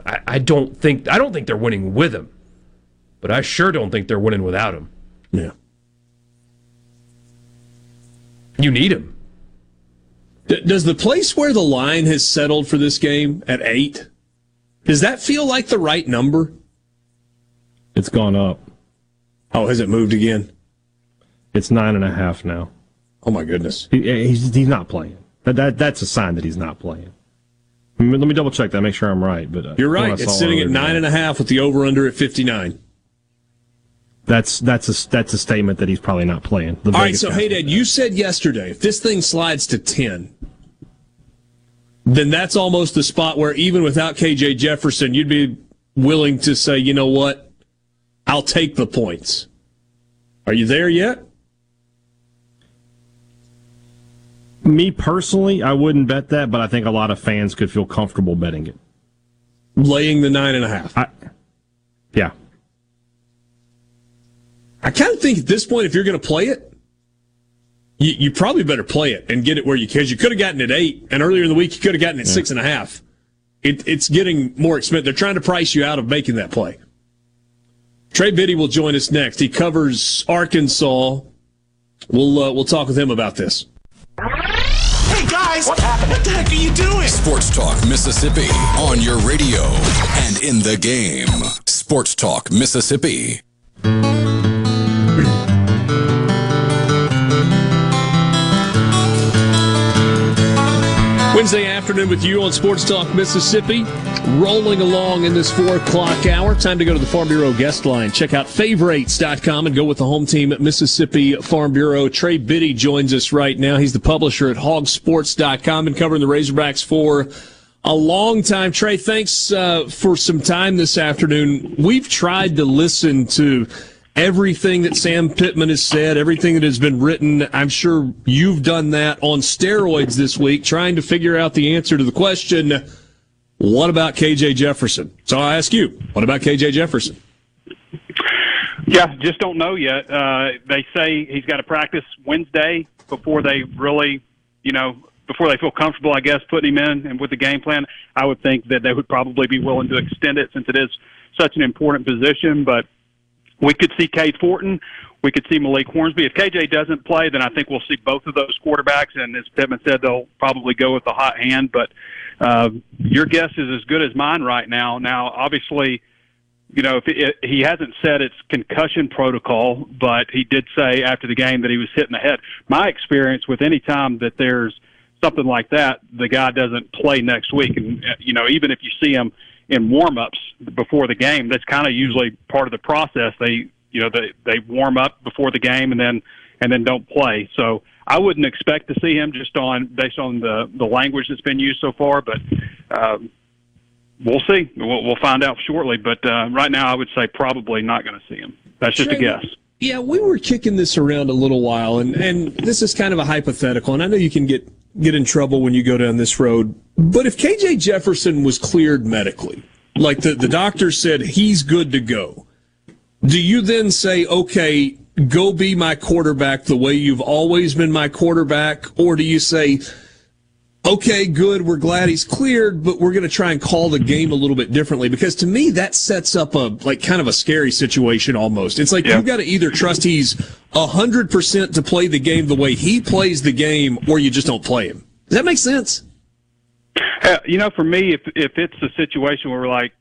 I, I don't think I don't think they're winning with him, but I sure don't think they're winning without him. Yeah. You need him. does the place where the line has settled for this game at eight? Does that feel like the right number? It's gone up. Oh, has it moved again? It's nine and a half now. Oh my goodness. He, he's he's not playing. That, that that's a sign that he's not playing. Let me double check that, make sure I'm right. But uh, you're right. It's sitting at nine and a half with the over under at 59. That's that's a that's a statement that he's probably not playing. All right. So hey, Dad, you said yesterday if this thing slides to ten, then that's almost the spot where even without KJ Jefferson, you'd be willing to say, you know what, I'll take the points. Are you there yet? Me personally, I wouldn't bet that, but I think a lot of fans could feel comfortable betting it. Laying the nine and a half. I, yeah. I kind of think at this point, if you're going to play it, you, you probably better play it and get it where you can. You could have gotten it eight, and earlier in the week you could have gotten it yeah. six and a half. It, it's getting more expensive. They're trying to price you out of making that play. Trey Biddy will join us next. He covers Arkansas. We'll uh, we'll talk with him about this. Hey guys, what happened? What the heck are you doing? Sports Talk Mississippi on your radio and in the game. Sports Talk Mississippi. Wednesday afternoon with you on Sports Talk Mississippi. Rolling along in this four o'clock hour. Time to go to the Farm Bureau guest line. Check out favorites.com and go with the home team at Mississippi Farm Bureau. Trey Biddy joins us right now. He's the publisher at hogsports.com and covering the Razorbacks for a long time. Trey, thanks uh, for some time this afternoon. We've tried to listen to everything that Sam Pittman has said, everything that has been written. I'm sure you've done that on steroids this week, trying to figure out the answer to the question, what about KJ Jefferson? So I ask you, what about KJ Jefferson? Yeah, just don't know yet. Uh, they say he's got to practice Wednesday. before they really, you know, before they feel comfortable, I guess, putting him in and with the game plan, I would think that they would probably be willing to extend it since it is such an important position. But we could see Cade Fortin. We could see Malik Hornsby. If KJ doesn't play, then I think we'll see both of those quarterbacks. And as Pittman said, they'll probably go with the hot hand. But uh, your guess is as good as mine right now. Now, obviously, you know, if it, he hasn't said it's concussion protocol, but he did say after the game that he was hitting the head. My experience with any time that there's something like that, the guy doesn't play next week. And, uh, you know, even if you see him in warm-ups before the game, that's kind of usually part of the process. They, you know, they, they warm up before the game and then, and then don't play. So I wouldn't expect to see him just on, based on the, the language that's been used so far, but, um, we'll see. We'll, we'll find out shortly. But uh, right now, I would say probably not going to see him. That's just a guess. Yeah, we were kicking this around a little while, and, and this is kind of a hypothetical, and I know you can get, get in trouble when you go down this road. But if KJ Jefferson was cleared medically, like the, the doctor said he's good to go, do you then say, okay, go be my quarterback the way you've always been my quarterback? Or do you say, okay, good, we're glad he's cleared, but we're going to try and call the game a little bit differently because to me that sets up a like kind of a scary situation almost. It's like yeah. you've got to either trust he's hundred percent to play the game the way he plays the game, or you just don't play him. Does that make sense? Uh, you know, for me, if if it's a situation where we're like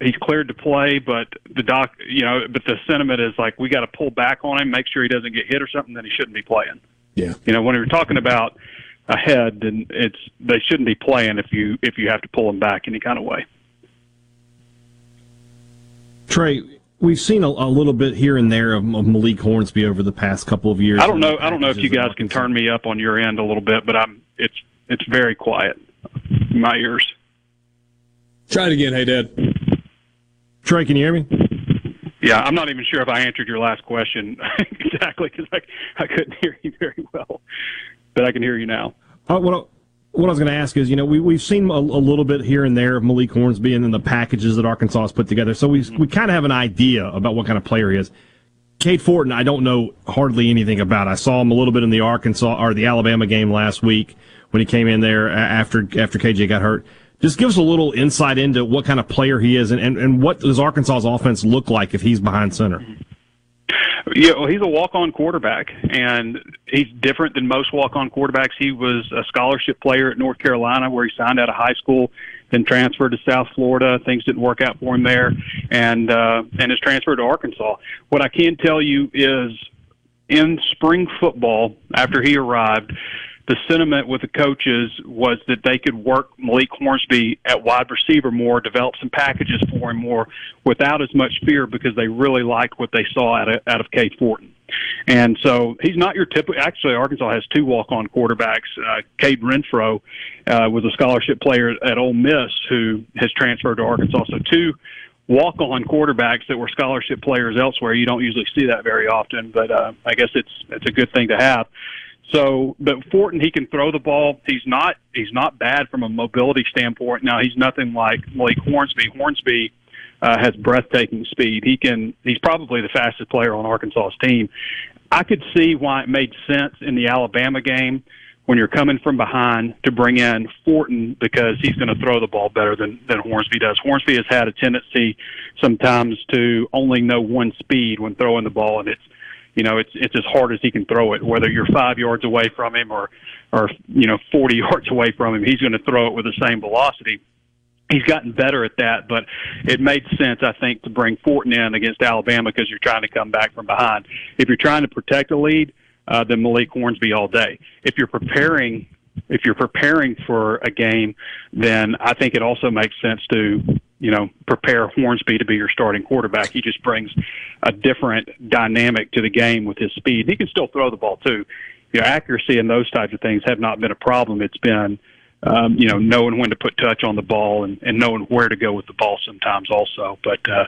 he's cleared to play, but the doc, you know, but the sentiment is like we got to pull back on him, make sure he doesn't get hit or something, then he shouldn't be playing. Yeah. You know, when you're talking about ahead, then it's they shouldn't be playing if you if you have to pull them back any kind of way. Trey, we've seen a, a little bit here and there of, of, Malik Hornsby over the past couple of years. I don't know. I don't know if you guys can turn me up on your end a little bit, but I'm it's it's very quiet in my ears. Try it again, hey Dad. Trey, can you hear me? Yeah, I'm not even sure if I answered your last question exactly because I I couldn't hear you very well but I can hear you now. Uh, what, what I was going to ask is, you know, we, we've seen a, a, little bit here and there of Malik Hornsby and then the packages that Arkansas has put together. So we, we kind of have an idea about what kind of player he is. Cade Fortin, I don't know hardly anything about. I saw him a little bit in the Arkansas or the Alabama game last week when he came in there after after KJ got hurt. Just give us a little insight into what kind of player he is and, and, and what does Arkansas's offense look like if he's behind center. Yeah, well, he's a walk-on quarterback, and he's different than most walk-on quarterbacks. He was a scholarship player at North Carolina, where he signed out of high school, then transferred to South Florida. Things didn't work out for him there, and uh, and has transferred to Arkansas. What I can tell you is, in spring football, after he arrived, the sentiment with the coaches was that they could work Malik Hornsby at wide receiver more, develop some packages for him more without as much fear because they really liked what they saw out of, out of Cade Fortin. And so he's not your typical. Actually, Arkansas has two walk-on quarterbacks. Uh, Cade Renfro uh, was a scholarship player at Ole Miss who has transferred to Arkansas. So two walk-on quarterbacks that were scholarship players elsewhere. You don't usually see that very often, but uh, I guess it's it's a good thing to have. So, but Fortin, he can throw the ball. He's not he's not bad from a mobility standpoint. Now, he's nothing like Malik Hornsby. Hornsby uh, has breathtaking speed. He can he's probably the fastest player on Arkansas's team. I could see why it made sense in the Alabama game when you're coming from behind to bring in Fortin because he's going to throw the ball better than than Hornsby does. Hornsby has had a tendency sometimes to only know one speed when throwing the ball, and it's you know, it's it's as hard as he can throw it. Whether you're five yards away from him or or you know 40 yards away from him, he's going to throw it with the same velocity. He's gotten better at that, but it made sense, I think, to bring Fortin in against Alabama because you're trying to come back from behind. If you're trying to protect a lead, uh, then Malik Hornsby all day. If you're preparing if you're preparing for a game, then I think it also makes sense to you know, prepare Hornsby to be your starting quarterback. He just brings a different dynamic to the game with his speed. He can still throw the ball too. You know, accuracy and those types of things have not been a problem. It's been, um, you know, knowing when to put touch on the ball and, and knowing where to go with the ball sometimes also. But uh,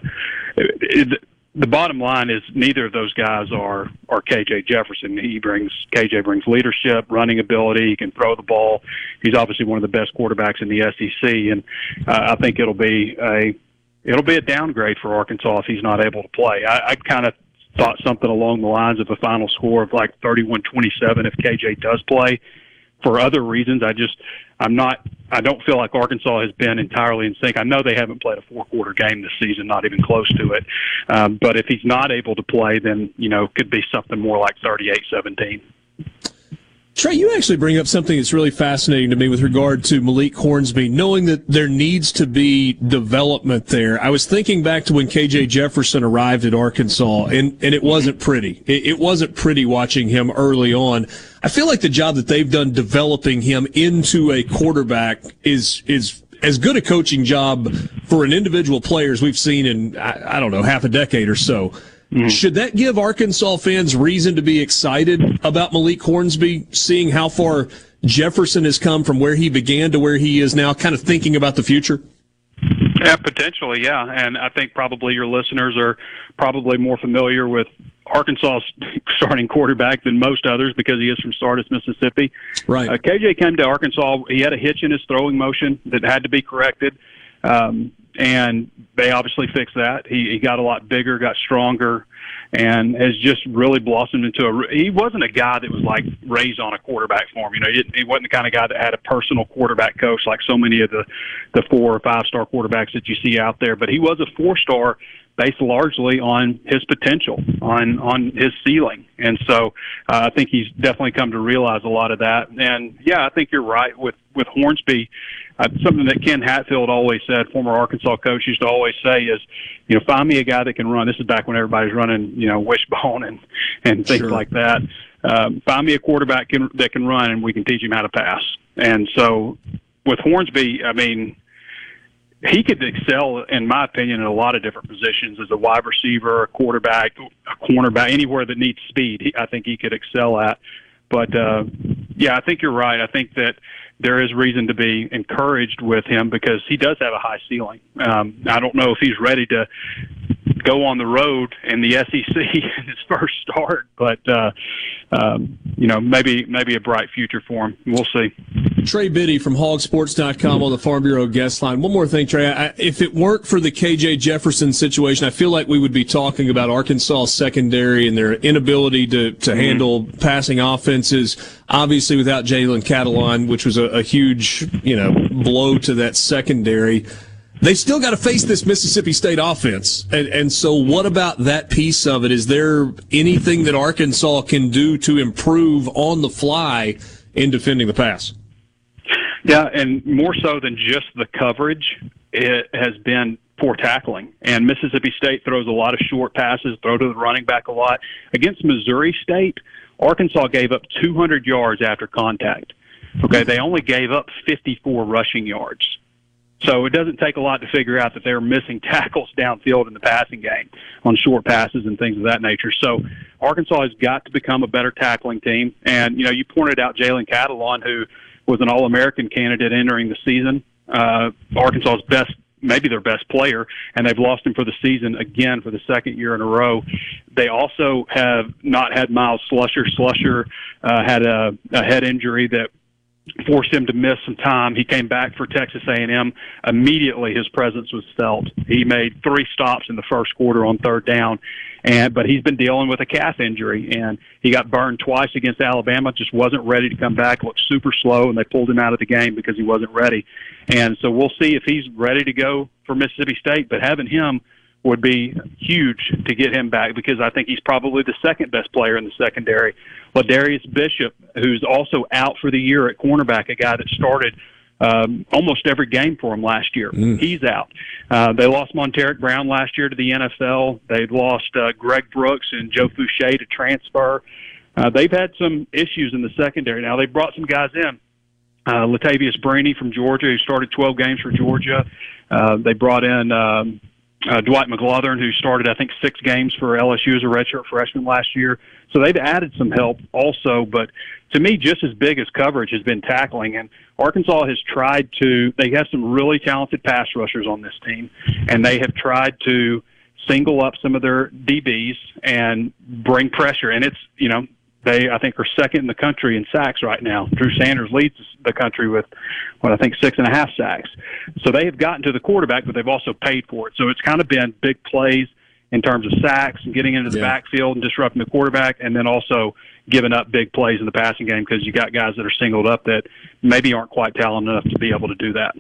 it, the bottom line is neither of those guys are are KJ Jefferson. He brings KJ brings leadership, running ability. He can throw the ball. He's obviously one of the best quarterbacks in the SEC, and uh, I think it'll be a it'll be a downgrade for Arkansas if he's not able to play. I, I kind of thought something along the lines of a final score of like 31-27 if KJ does play. For other reasons, I just I'm not I don't feel like Arkansas has been entirely in sync. I know they haven't played a four quarter game this season, not even close to it. Um, but if he's not able to play, then you know could be something more like 38-17. Trey, you actually bring up something that's really fascinating to me with regard to Malik Hornsby, knowing that there needs to be development there. I was thinking back to when KJ Jefferson arrived at Arkansas, and, and it wasn't mm-hmm. pretty. It, it wasn't pretty watching him early on. I feel like the job that they've done developing him into a quarterback is is as good a coaching job for an individual player as we've seen in I, I don't know half a decade or so. Mm-hmm. Should that give Arkansas fans reason to be excited about Malik Hornsby, seeing how far Jefferson has come from where he began to where he is now, kind of thinking about the future? Yeah, potentially, yeah. And I think probably your listeners are probably more familiar with Arkansas's starting quarterback than most others because he is from Sardis, Mississippi. Right. Uh, KJ came to Arkansas. He had a hitch in his throwing motion that had to be corrected. Um, and they obviously fixed that. He, he got a lot bigger, got stronger, and has just really blossomed into a. He wasn't a guy that was like raised on a quarterback form. You know, he, he wasn't the kind of guy that had a personal quarterback coach like so many of the the four or five star quarterbacks that you see out there. But he was a four star based largely on his potential, on on his ceiling, and so uh, I think he's definitely come to realize a lot of that. And yeah, I think you're right with with Hornsby uh, something that Ken Hatfield always said, former Arkansas coach, used to always say is, you know, find me a guy that can run. This is back when everybody's running, you know, wishbone and and things sure. like that. Um, find me a quarterback can, that can run, and we can teach him how to pass. And so, with Hornsby, I mean, he could excel, in my opinion, in a lot of different positions as a wide receiver, a quarterback, a cornerback, anywhere that needs speed. He, I think he could excel at. But uh, yeah, I think you're right. I think that there is reason to be encouraged with him because he does have a high ceiling. Um, I don't know if he's ready to go on the road in the SEC in his first start, but uh, um, you know maybe maybe a bright future for him. We'll see. Trey Biddy from hogsports.com on the Farm Bureau guest line. One more thing, Trey. I, if it weren't for the KJ Jefferson situation, I feel like we would be talking about Arkansas secondary and their inability to to mm-hmm. handle passing offenses. Obviously, without Jalen Catalon, which was a, a huge you know blow to that secondary they still got to face this Mississippi State offense. And, and so, what about that piece of it? Is there anything that Arkansas can do to improve on the fly in defending the pass? Yeah, and more so than just the coverage, it has been poor tackling. And Mississippi State throws a lot of short passes, throw to the running back a lot. Against Missouri State, Arkansas gave up 200 yards after contact. Okay, they only gave up 54 rushing yards. So it doesn't take a lot to figure out that they're missing tackles downfield in the passing game on short passes and things of that nature. So Arkansas has got to become a better tackling team. And, you know, you pointed out Jalen Catalon, who was an All American candidate entering the season, uh, Arkansas's best maybe their best player, and they've lost him for the season again for the second year in a row. They also have not had Myles Slusher. Slusher uh, had a, a head injury that forced him to miss some time. He came back for Texas A&M. Immediately, his presence was felt. He made three stops in the first quarter on third down, and but he's been dealing with a calf injury, and he got burned twice against Alabama. Just wasn't ready to come back. Looked super slow, and they pulled him out of the game because he wasn't ready. And so we'll see if he's ready to go for Mississippi State. But having him would be huge to get him back because I think he's probably the second best player in the secondary. LaDarrius Bishop, who's also out for the year at cornerback, a guy that started um, almost every game for him last year. Mm. He's out. Uh, they lost Montaric Brown last year to the NFL. They've lost uh, Greg Brooks and Joe Foucha to transfer. Uh, they've had some issues in the secondary. Now they brought some guys in. Uh, Latavious Brini from Georgia, who started 12 games for Georgia. Uh, they brought in um, uh, Dwight McGlothern, who started, I think, six games for LSU as a redshirt freshman last year. So they've added some help also. But to me, just as big as coverage has been tackling. And Arkansas has tried to, they have some really talented pass rushers on this team, and they have tried to single up some of their DBs and bring pressure. And it's, you know, they, I think, are second in the country in sacks right now. Drew Sanders leads the country with, what I think, six and a half sacks. So they have gotten to the quarterback, but they've also paid for it. So it's kind of been big plays in terms of sacks and getting into the Yeah. backfield and disrupting the quarterback, and then also giving up big plays in the passing game because you got guys that are singled up that maybe aren't quite talented enough to be able to do that.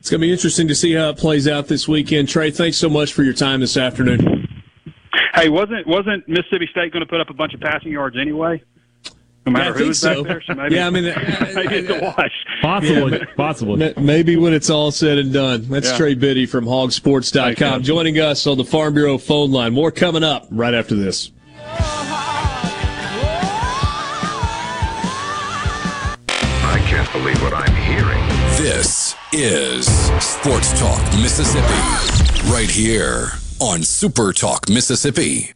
It's going to be interesting to see how it plays out this weekend. Trey, thanks so much for your time this afternoon. Hey, wasn't wasn't Mississippi State going to put up a bunch of passing yards anyway? No matter Yeah, I think was so. back there, so maybe, Yeah, I mean, uh, maybe it's a uh, wash. Possibly, possibly. M- Maybe when it's all said and done. That's Yeah. Trey Biddy from hogsports.com Thanks, joining us on the Farm Bureau phone line. More coming up right after this. I can't believe what I'm hearing. This is Sports Talk Mississippi, right here on Super Talk Mississippi.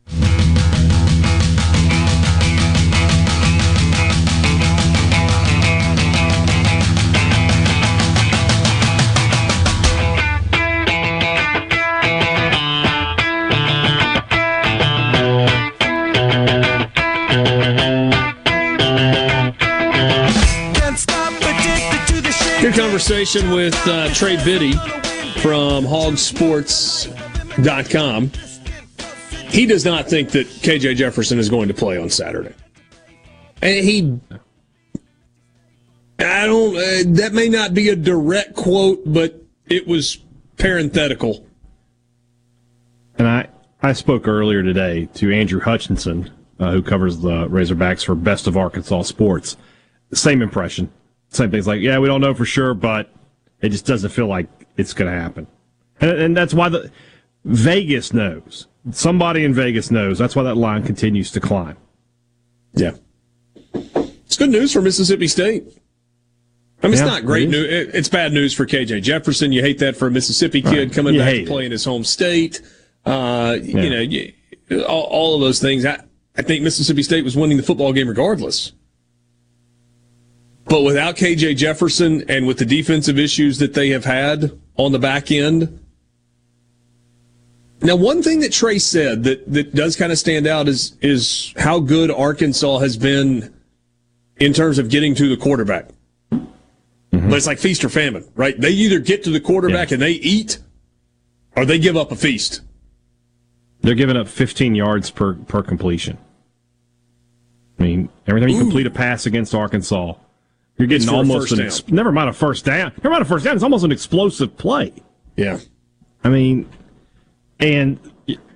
Conversation with uh, Trey Biddy from hogsports.com. He does not think that KJ Jefferson is going to play on Saturday. And he. I don't. Uh, that may not be a direct quote, but it was parenthetical. And I, I spoke earlier today to Andrew Hutchinson, uh, who covers the Razorbacks for Best of Arkansas Sports. Same impression. Same things like, yeah, we don't know for sure, but it just doesn't feel like it's going to happen. And, and that's why the Vegas knows. Somebody in Vegas knows. That's why that line continues to climb. Yeah. It's good news for Mississippi State. I mean, it's not great it news. It's bad news for KJ Jefferson. You hate that for a Mississippi kid Right. coming You back to it. play in his home state. Uh, Yeah. You know, you, all, all of those things. I, I think Mississippi State was winning the football game regardless. But without KJ Jefferson and with the defensive issues that they have had on the back end. Now, one thing that Trey said that, that does kind of stand out is is how good Arkansas has been in terms of getting to the quarterback. Mm-hmm. But it's like feast or famine, right? They either get to the quarterback and they eat, or they give up a feast. They're giving up 15 yards per, per completion. I mean, every time you complete a pass against Arkansas, you're getting It's for a almost an ex- never mind a first down. Never mind a first down. It's almost an explosive play. Yeah. I mean, and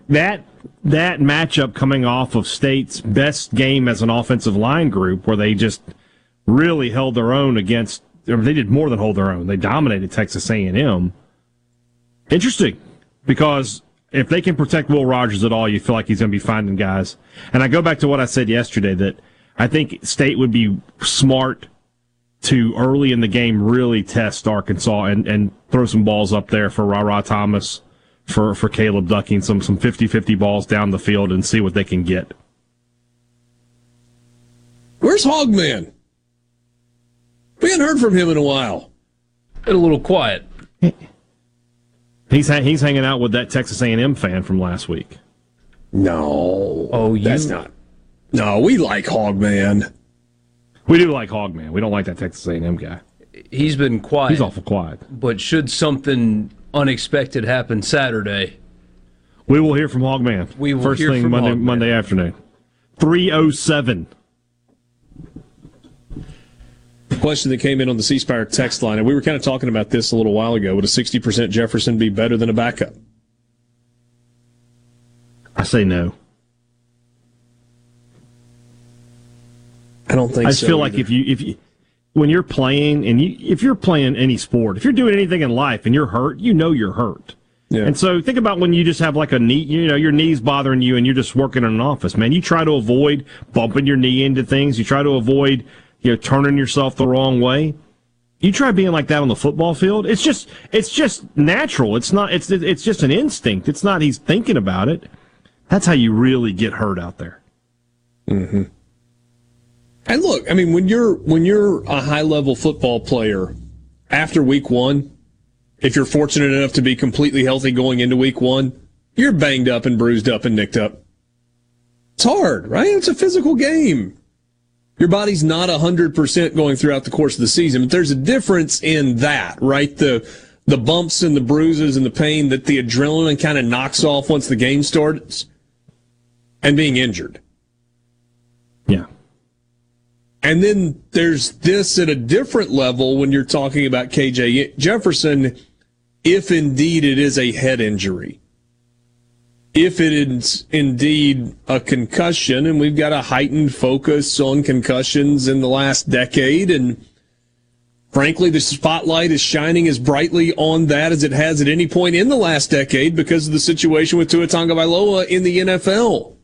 that that matchup coming off of State's best game as an offensive line group, where they just really held their own against. Or they did more than hold their own. They dominated Texas A&M. Interesting, because if they can protect Will Rogers at all, you feel like he's going to be finding guys. And I go back to what I said yesterday that I think State would be smart to early in the game really test Arkansas and, and throw some balls up there for Rara Thomas, for, for Caleb Ducking, some some 50-50 balls down the field and see what they can get. Where's Hogman? We hadn't heard from him in a while. Been a little quiet. He's ha- he's hanging out with that Texas A&M fan from last week. No. Oh, you, That's not. No, we like Hogman. We do like Hogman. We don't like that Texas A&M guy. He's been quiet. He's awful quiet. But should something unexpected happened Saturday, We will hear from Hogman. We will First hear thing from Monday Hogman. Monday afternoon. 307. Question that came in on the C Spire text line, and we were kind of talking about this a little while ago. Would a 60% Jefferson be better than a backup? I say no. I don't think I just so feel like if you if you when you're playing and you if you're playing any sport, if you're doing anything in life and you're hurt, you know you're hurt. Yeah. And so think about when you just have like a knee, you know, your knee's bothering you and you're just working in an office, man. You try to avoid bumping your knee into things. You try to avoid, you know, turning yourself the wrong way. You try being like that on the football field. It's just, it's just natural. It's not, it's, it's just an instinct. It's not, he's thinking about it. That's how you really get hurt out there. Mm-hmm. And look, I mean, when you're when you're a high level football player after week one, if you're fortunate enough to be completely healthy going into week one, you're banged up and bruised up and nicked up. It's hard, right? It's a physical game. Your body's not hundred percent going throughout the course of the season, but there's a difference in that, right? The the bumps and the bruises and the pain that the adrenaline kind of knocks off once the game starts, and being injured. Yeah. And then there's this at a different level when you're talking about KJ Jefferson, if indeed it is a head injury. If it is indeed a concussion, and we've got a heightened focus on concussions in the last decade, and frankly, the spotlight is shining as brightly on that as it has at any point in the last decade because of the situation with Tua Tagovailoa in the NFL.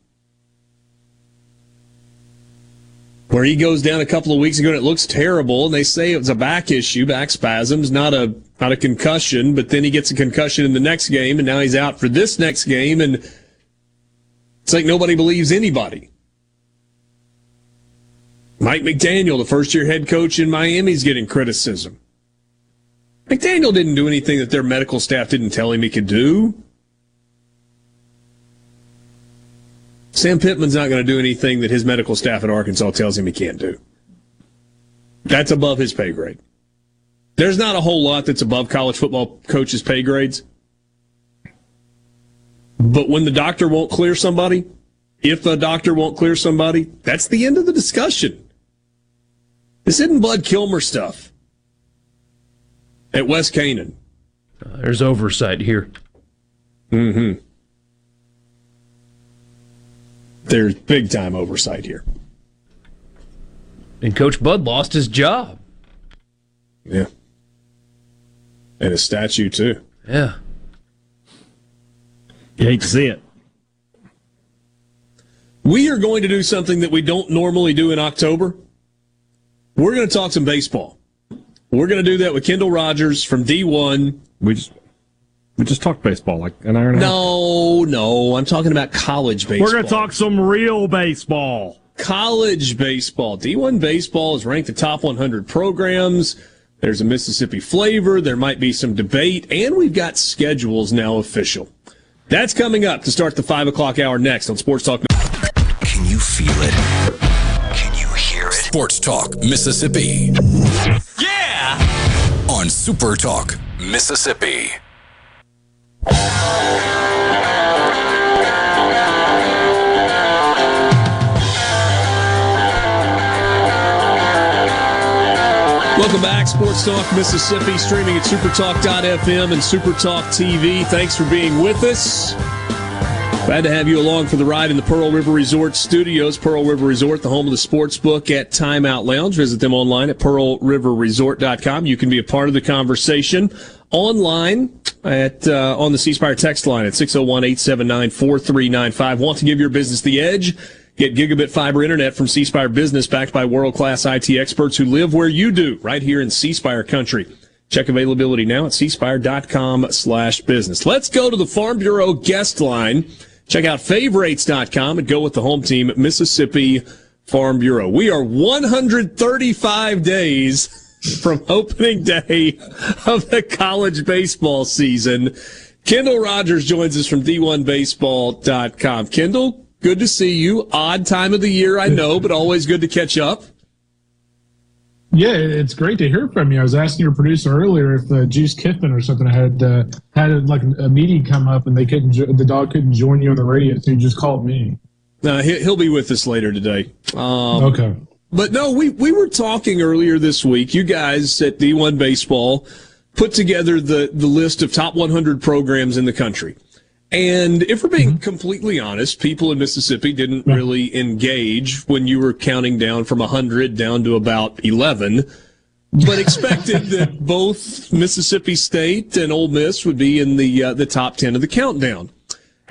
Where he goes down a couple of weeks ago and it looks terrible and they say it was a back issue, back spasms, not a not a concussion, but then he gets a concussion in the next game and now he's out for this next game and it's like nobody believes anybody. Mike McDaniel, the first year head coach in Miami, is getting criticism. McDaniel didn't do anything that their medical staff didn't tell him he could do. Sam Pittman's not going to do anything that his medical staff at Arkansas tells him he can't do. That's above his pay grade. There's not a whole lot that's above college football coaches' pay grades. But when the doctor won't clear somebody, if the doctor won't clear somebody, that's the end of the discussion. This isn't Bud Kilmer stuff at West Canaan. Uh, there's oversight here. Mm-hmm. There's big time oversight here. And Coach Bud lost his job. Yeah. And his statue, too. Yeah. You hate to see it. We are going to do something that we don't normally do in October. We're going to talk some baseball. We're going to do that with Kendall Rogers from D1. We just we just talked baseball like an hour and a half. No, no, I'm talking about college baseball. We're going to talk some real baseball. College baseball. D1 baseball is ranked the top 100 programs. There's a Mississippi flavor. There might be some debate, and we've got schedules now official. That's coming up to start the 5 o'clock hour next on Sports Talk. Can you feel it? Can you hear it? Sports Talk Mississippi. Yeah! On Super Talk Mississippi. Welcome back, Sports Talk Mississippi, streaming at supertalk.fm and Supertalk TV. Thanks for being with us. Glad to have you along for the ride in the Pearl River Resort studios. Pearl River Resort, the home of the sports book at Timeout Lounge. Visit them online at pearlriverresort.com. You can be a part of the conversation online at uh, on the C Spire text line at 601-879-4395. Want to give your business the edge? Get gigabit fiber internet from C Spire Business backed by world-class IT experts who live where you do, right here in C Spire country. Check availability now at cspire.com slash business. Let's go to the Farm Bureau guest line. Check out favorites.com and go with the home team, Mississippi Farm Bureau. We are 135 days from opening day of the college baseball season. Kendall Rogers joins us from D1Baseball.com. Kendall, good to see you. Odd time of the year, I know, but always good to catch up. Yeah, it's great to hear from you. I was asking your producer earlier if uh, Juice Kiffin or something had uh, had a, like a meeting come up and they couldn't, jo- the dog couldn't join you on the radio, so he just called me. Uh, he- he'll be with us later today. Um, Okay. But no, we, we were talking earlier this week. You guys at D1 Baseball put together the, the list of top 100 programs in the country. And if we're being completely honest, people in Mississippi didn't really engage when you were counting down from 100 down to about 11, but expected that both Mississippi State and Ole Miss would be in the uh, the top 10 of the countdown.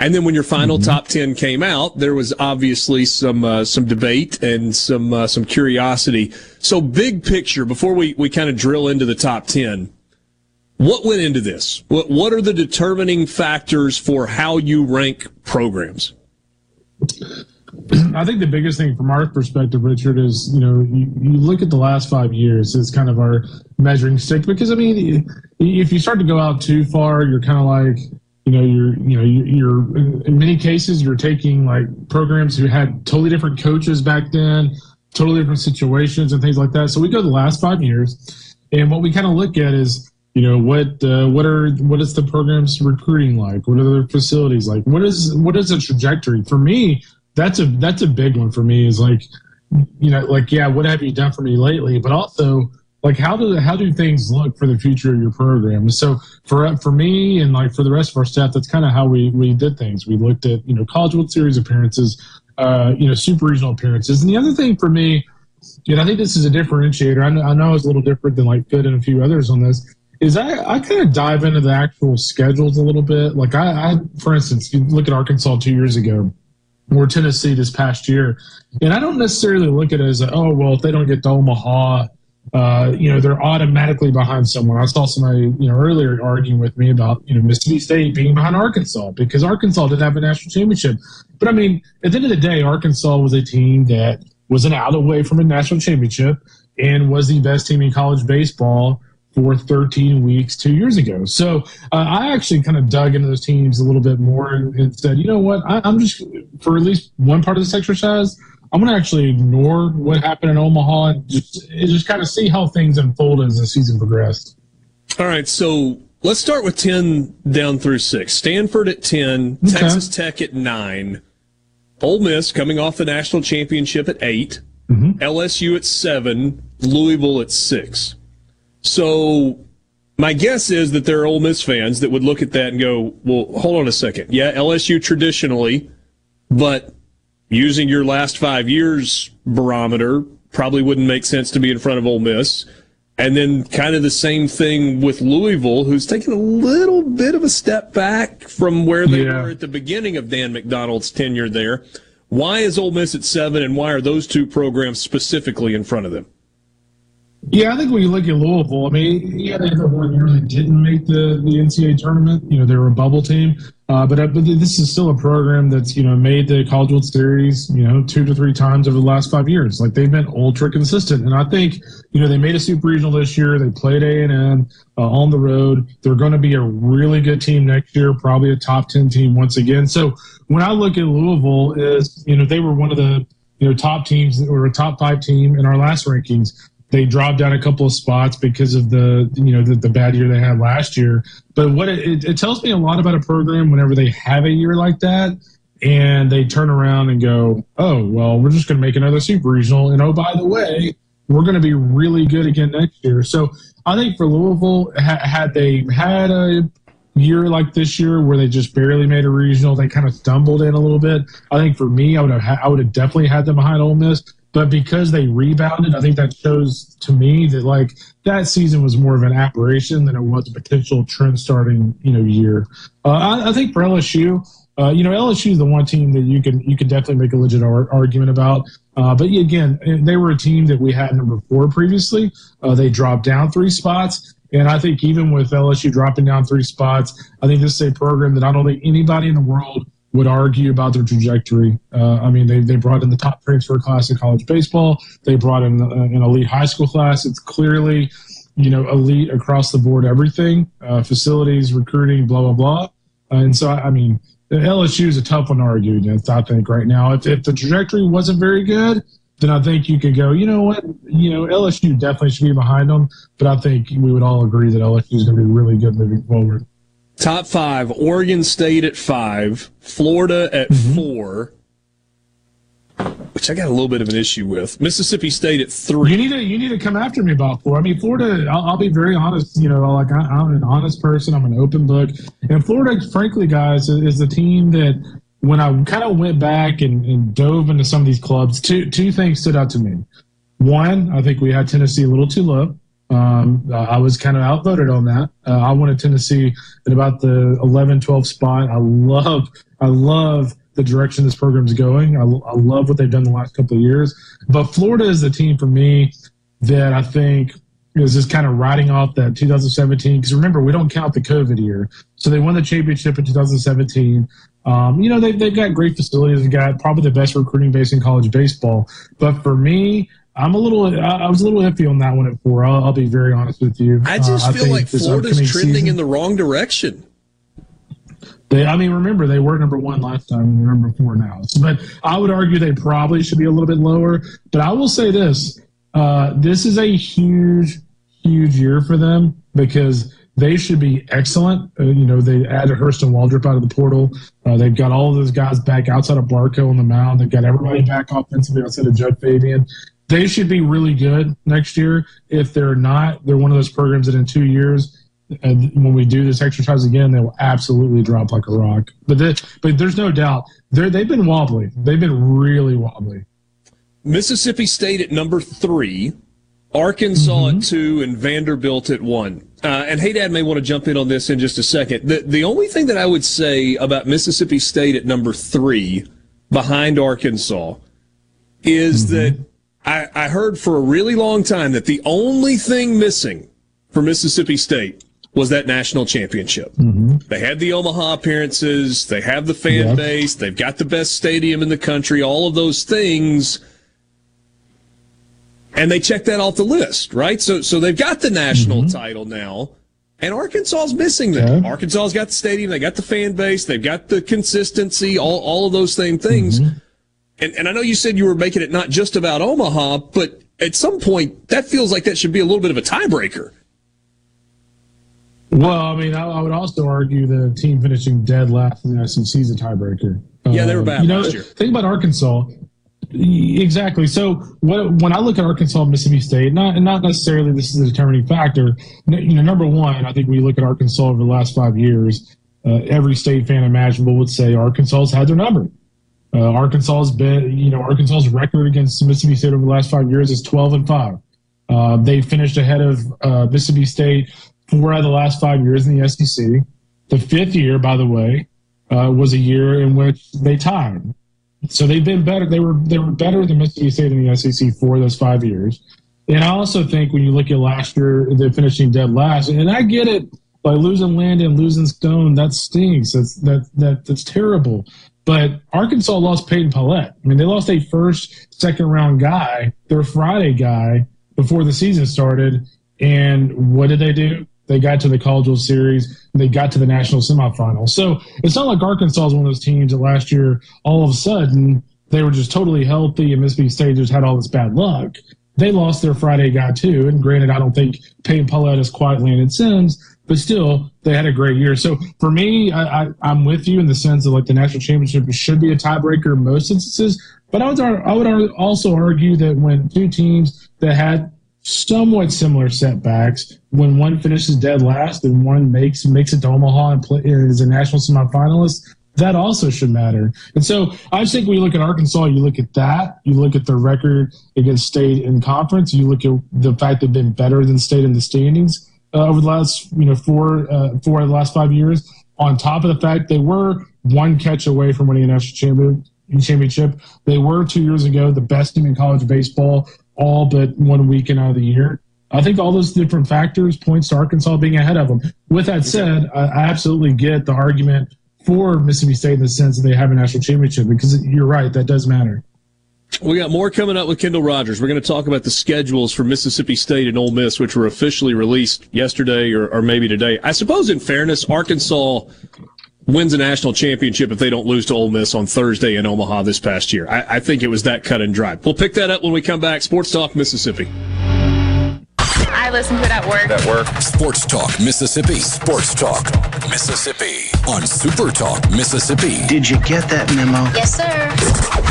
And then when your final top 10 came out, there was obviously some uh, some debate and some uh, some curiosity. So big picture before we we kind of drill into the top 10. What went into this? What what are the determining factors for how you rank programs? I think the biggest thing from our perspective, Richard, is you know you, you look at the last five years as kind of our measuring stick because I mean if you start to go out too far, you're kind of like you know you're you know you're, in many cases you're taking like programs who had totally different coaches back then, totally different situations and things like that. So we go the last five years, and what we kind of look at is You know what? Uh, what are what is the program's recruiting like? What are their facilities like? What is what is the trajectory for me? That's a that's a big one for me. Is like, you know, like yeah, what have you done for me lately? But also like how do how do things look for the future of your program? So for for me and like for the rest of our staff, that's kind of how we we did things. We looked at you know College World Series appearances, uh, you know super regional appearances, and the other thing for me, and I think this is a differentiator. I know, I know it's a little different than like Fitt and a few others on this. Is I, I kind of dive into the actual schedules a little bit. Like I, I, for instance, you look at Arkansas two years ago or Tennessee this past year, and I don't necessarily look at it as a, oh well, if they don't get to Omaha, uh, you know, they're automatically behind someone. I saw somebody, you know, earlier arguing with me about, you know, Mississippi State being behind Arkansas because Arkansas didn't have a national championship. But I mean, at the end of the day, Arkansas was a team that was an out away from a national championship and was the best team in college baseball for 13 weeks two years ago. So uh, I actually kind of dug into those teams a little bit more and, and said, you know what, I, I'm just, for at least one part of this exercise, I'm going to actually ignore what happened in Omaha and just, just kind of see how things unfold as the season progressed. All right, so let's start with 10 down through 6. Stanford at 10, okay. Texas Tech at 9, Ole Miss coming off the national championship at 8, mm-hmm. LSU at 7, Louisville at 6. So my guess is that there are Ole Miss fans that would look at that and go, well, hold on a second. Yeah, LSU traditionally, but using your last five years barometer, probably wouldn't make sense to be in front of Ole Miss. And then kind of the same thing with Louisville, who's taken a little bit of a step back from where they yeah. were at the beginning of Dan McDonnell's tenure there. Why is Ole Miss at seven, and why are those two programs specifically in front of them? Yeah, I think when you look at Louisville, I mean, yeah, they the one year they didn't make the, the NCAA tournament. You know, they were a bubble team. Uh, but, uh, but this is still a program that's, you know, made the College World Series, you know, two to three times over the last five years. Like they've been ultra consistent. And I think, you know, they made a super regional this year. They played A&M uh, on the road. They're going to be a really good team next year, probably a top 10 team once again. So when I look at Louisville is, you know, they were one of the, you know, top teams or a top five team in our last rankings. They dropped down a couple of spots because of the you know the, the bad year they had last year. But what it, it tells me a lot about a program whenever they have a year like that and they turn around and go, oh well, we're just going to make another super regional, and oh by the way, we're going to be really good again next year. So I think for Louisville, ha- had they had a year like this year where they just barely made a regional, they kind of stumbled in a little bit. I think for me, I would have ha- I would have definitely had them behind Ole Miss. But because they rebounded, I think that shows to me that like that season was more of an aberration than it was a potential trend starting you know year. Uh, I, I, think for LSU, uh, you know LSU is the one team that you can you can definitely make a legit ar- argument about. Uh, but again, they were a team that we had number four previously. Uh, they dropped down three spots. And I think even with LSU dropping down three spots, I think this is a program that I don't think anybody in the world would argue about their trajectory. Uh, I mean, they, they brought in the top transfer class in college baseball. They brought in uh, an elite high school class. It's clearly, you know, elite across the board, everything, uh, facilities, recruiting, blah, blah, blah. and so, I mean, LSU is a tough one to argue against, I think, right now. If, if the trajectory wasn't very good, then I think you could go, you know what, you know, LSU definitely should be behind them. But I think we would all agree that LSU is going to be really good moving forward. Top five: Oregon State at five, Florida at mm-hmm. four, which I got a little bit of an issue with. Mississippi State at three. You need to you need to come after me about four. I mean, Florida. I'll, I'll be very honest. You know, like I, am an honest person. I'm an open book. And Florida, frankly, guys, is the team that when I kind of went back and, and dove into some of these clubs, two two things stood out to me. One, I think we had Tennessee a little too low. Um, I was kind of outvoted on that. Uh, I wanted Tennessee at about the 11, 12 spot. I love, I love the direction this program is going. I, I love what they've done the last couple of years. But Florida is the team for me that I think is just kind of riding off that 2017. Because remember, we don't count the COVID year. So they won the championship in 2017. Um, you know, they, they've got great facilities. They've got probably the best recruiting base in college baseball. But for me, I'm a little. I was a little iffy on that one at four. I'll, I'll be very honest with you. I just uh, feel I like Florida's trending season, in the wrong direction. They, I mean, remember they were number one last time, and they're number four now. But I would argue they probably should be a little bit lower. But I will say this: uh, this is a huge, huge year for them because they should be excellent. Uh, you know, they added Hurston Waldrop out of the portal. Uh, they've got all of those guys back outside of Barco on the mound. They've got everybody back offensively outside of Jud Fabian. They should be really good next year. If they're not, they're one of those programs that in two years, and when we do this exercise again, they will absolutely drop like a rock. But they, but there's no doubt they they've been wobbly. They've been really wobbly. Mississippi State at number three, Arkansas mm-hmm. at two, and Vanderbilt at one. Uh, and Hey Dad may want to jump in on this in just a second. The the only thing that I would say about Mississippi State at number three, behind Arkansas, is mm-hmm. that I, I heard for a really long time that the only thing missing for Mississippi State was that national championship. Mm-hmm. They had the Omaha appearances, they have the fan yep. base, they've got the best stadium in the country, all of those things. And they checked that off the list, right? So so they've got the national mm-hmm. title now. And Arkansas's missing that. Okay. Arkansas's got the stadium, they got the fan base, they've got the consistency, all, all of those same things. Mm-hmm. And, and I know you said you were making it not just about Omaha, but at some point that feels like that should be a little bit of a tiebreaker. Well, I mean, I, I, would also argue the team finishing dead last in the SEC is a tiebreaker. Yeah, they were bad uh, you know, last year. Think about Arkansas. Exactly. So what, when I look at Arkansas, Mississippi State, not not necessarily this is a determining factor. You know, number one, I think when you look at Arkansas over the last five years, uh, every state fan imaginable would say Arkansas's had their number. Uh, Arkansas's been, you know, Arkansas's record against Mississippi State over the last five years is 12 and five. Uh, they finished ahead of uh, Mississippi State four out of the last five years in the SEC. The fifth year, by the way, uh, was a year in which they tied. So they've been better. They were they were better than Mississippi State in the SEC for those five years. And I also think when you look at last year, they're finishing dead last. And I get it by losing Landon, and losing Stone, that stinks. That's that that that's terrible. But Arkansas lost Peyton Pallette. I mean, they lost a first, second round guy, their Friday guy, before the season started. And what did they do? They got to the College World Series. They got to the national semifinal. So it's not like Arkansas is one of those teams that last year, all of a sudden, they were just totally healthy and Mississippi State just had all this bad luck. They lost their Friday guy too. And granted, I don't think Peyton Pallette is quite Landon Sims, but still, they had a great year. So for me, I, am with you in the sense that like the national championship should be a tiebreaker in most instances. But I would I would also argue that when two teams that had somewhat similar setbacks. When one finishes dead last and one makes makes it to Omaha and play, is a national semifinalist, that also should matter. And so I just think when you look at Arkansas, you look at that, you look at the record against state in conference, you look at the fact they've been better than state in the standings uh, over the last, you know, four, uh, four of the last five years. On top of the fact they were one catch away from winning a national champion, championship. They were two years ago the best team in college baseball all but one weekend out of the year. I think all those different factors points to Arkansas being ahead of them. With that said, I absolutely get the argument for Mississippi State in the sense that they have a national championship because you're right, that does matter. We got more coming up with Kendall Rogers. We're going to talk about the schedules for Mississippi State and Ole Miss, which were officially released yesterday or, or maybe today. I suppose, in fairness, Arkansas wins a national championship if they don't lose to Ole Miss on Thursday in Omaha this past year. I, I think it was that cut and dry. We'll pick that up when we come back. Sports Talk Mississippi. I listen to it at work. At work. Sports Talk Mississippi. Sports Talk Mississippi on Super Talk Mississippi. Did you get that memo? Yes, sir.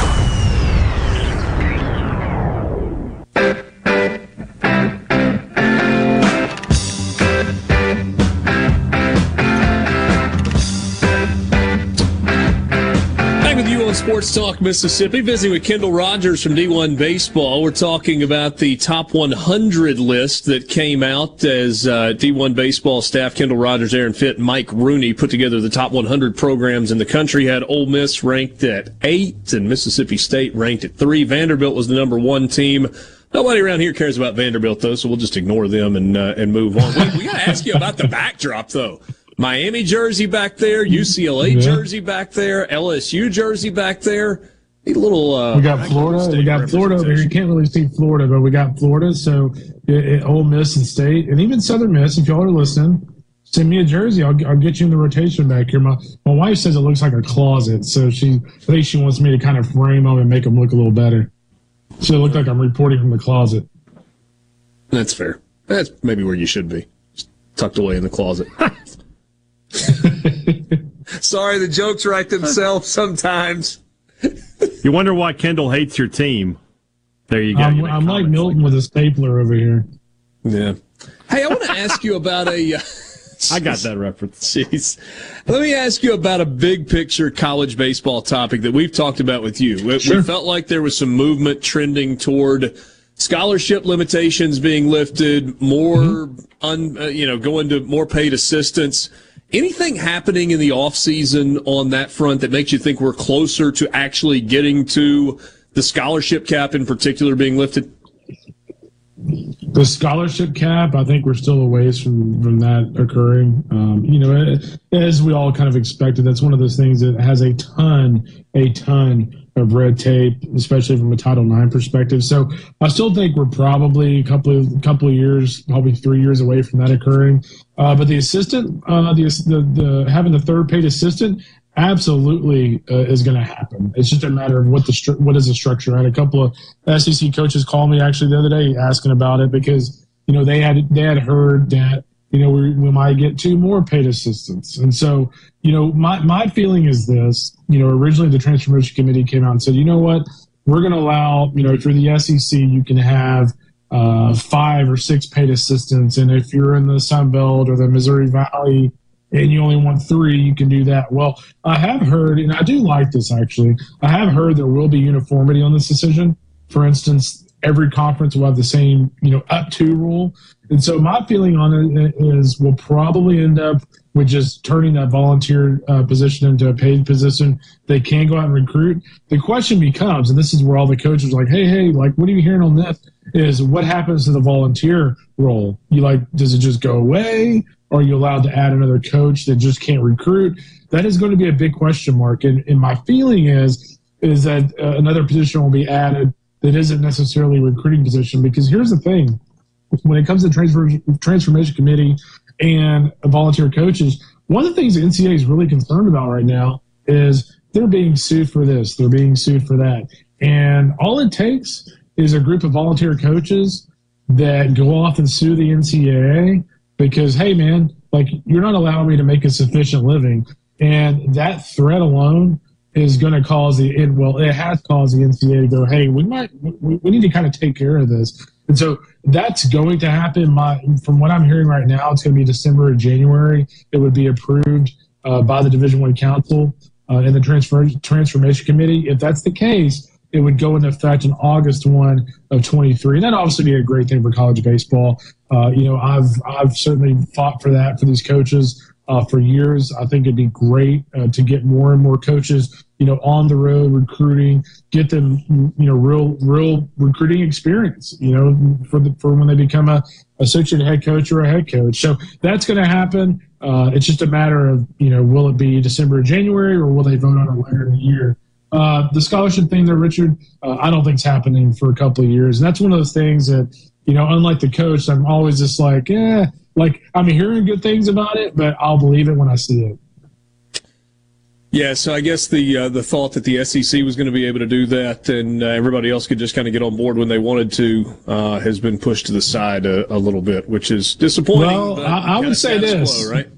Sports Talk Mississippi, visiting with Kendall Rogers from D1 Baseball. We're talking about the top 100 list that came out as uh, D1 Baseball staff, Kendall Rogers, Aaron Fitt, Mike Rooney put together the top 100 programs in the country. Had Ole Miss ranked at eight and Mississippi State ranked at three. Vanderbilt was the number one team. Nobody around here cares about Vanderbilt though, so we'll just ignore them and uh, and move on. we, we got to ask you about the backdrop though. Miami jersey back there, UCLA yeah. jersey back there, LSU jersey back there. A little. Uh, we got Florida. We got Florida over here. You can't really see Florida, but we got Florida. So it, it, Ole Miss and State, and even Southern Miss. If y'all are listening, send me a jersey. I'll, I'll get you in the rotation back here. My my wife says it looks like a closet, so she I think she wants me to kind of frame them and make them look a little better. So it looked like I'm reporting from the closet. That's fair. That's maybe where you should be tucked away in the closet. Sorry, the jokes write themselves sometimes. You wonder why Kendall hates your team. There you go. I'm, You I'm like comments Milton with a stapler over here. Yeah. Hey, I want to ask you about a. Uh, I got that reference. Jeez. Let me ask you about a big picture college baseball topic that we've talked about with you. We, we felt like there was some movement trending toward scholarship limitations being lifted, more un, uh, you know, going to more paid assistance. Anything happening in the offseason on that front that makes you think we're closer to actually getting to the scholarship cap in particular being lifted? The scholarship cap, I think we're still a ways from, from that occurring. Um, you know, as we all kind of expected, that's one of those things that has a ton, a ton of red tape, especially from a Title IX perspective. So I still think we're probably a couple of couple of years, probably three years away from that occurring. Uh, but the assistant, uh, the, the the having the third paid assistant, absolutely uh, is going to happen. It's just a matter of what the stru- what is the structure. I had a couple of SEC coaches call me actually the other day asking about it because you know they had they had heard that you know we, we might get two more paid assistants, and so you know my my feeling is this. You know, originally the transformation committee came out and said, you know what, we're going to allow you know through the SEC you can have. Uh, five or six paid assistants, and if you're in the Sun Belt or the Missouri Valley, and you only want three, you can do that. Well, I have heard, and I do like this actually, I have heard there will be uniformity on this decision. For instance, every conference will have the same, you know, up to rule. And so my feeling on it is we'll probably end up with just turning that volunteer uh, position into a paid position. They can go out and recruit. The question becomes, and this is where all the coaches are like, hey, hey, like, what are you hearing on this? Is what happens to the volunteer role? You like, does it just go away? Are you allowed to add another coach that just can't recruit? That is going to be a big question mark. And, and my feeling is is that uh, another position will be added that isn't necessarily a recruiting position. Because here's the thing: when it comes to transfer, transformation committee and volunteer coaches, one of the things the NCAA is really concerned about right now is they're being sued for this, they're being sued for that, and all it takes is a group of volunteer coaches that go off and sue the NCAA because hey man like you're not allowing me to make a sufficient living. And that threat alone is going to cause the well it has caused the ncaa to go hey we might we, we need to kind of take care of this. And so that's going to happen. My from what i'm hearing right now it's going to be december or january. It would be approved uh, by the division one council uh, and the transfer transformation committee. If that's the case it would go into effect in August 1 of 23. And that'd obviously be a great thing for college baseball. Uh, you know, I've, I've certainly fought for that for these coaches uh, for years. I think it'd be great uh, to get more and more coaches, you know, on the road recruiting, get them, you know, real, real recruiting experience, you know, for the, for when they become a associate head coach or a head coach. So that's going to happen. Uh, it's just a matter of, you know, will it be December or January or will they vote on it later in the year? Uh, the scholarship thing there, Richard, uh, I don't think it's happening for a couple of years. And that's one of those things that, you know, unlike the coach, I'm always just like, eh, like I'm hearing good things about it, but I'll believe it when I see it. Yeah, so I guess the uh, the thought that the SEC was going to be able to do that and uh, everybody else could just kind of get on board when they wanted to uh, has been pushed to the side a, a, little bit, which is disappointing. Well, I, I would say this, quo, right?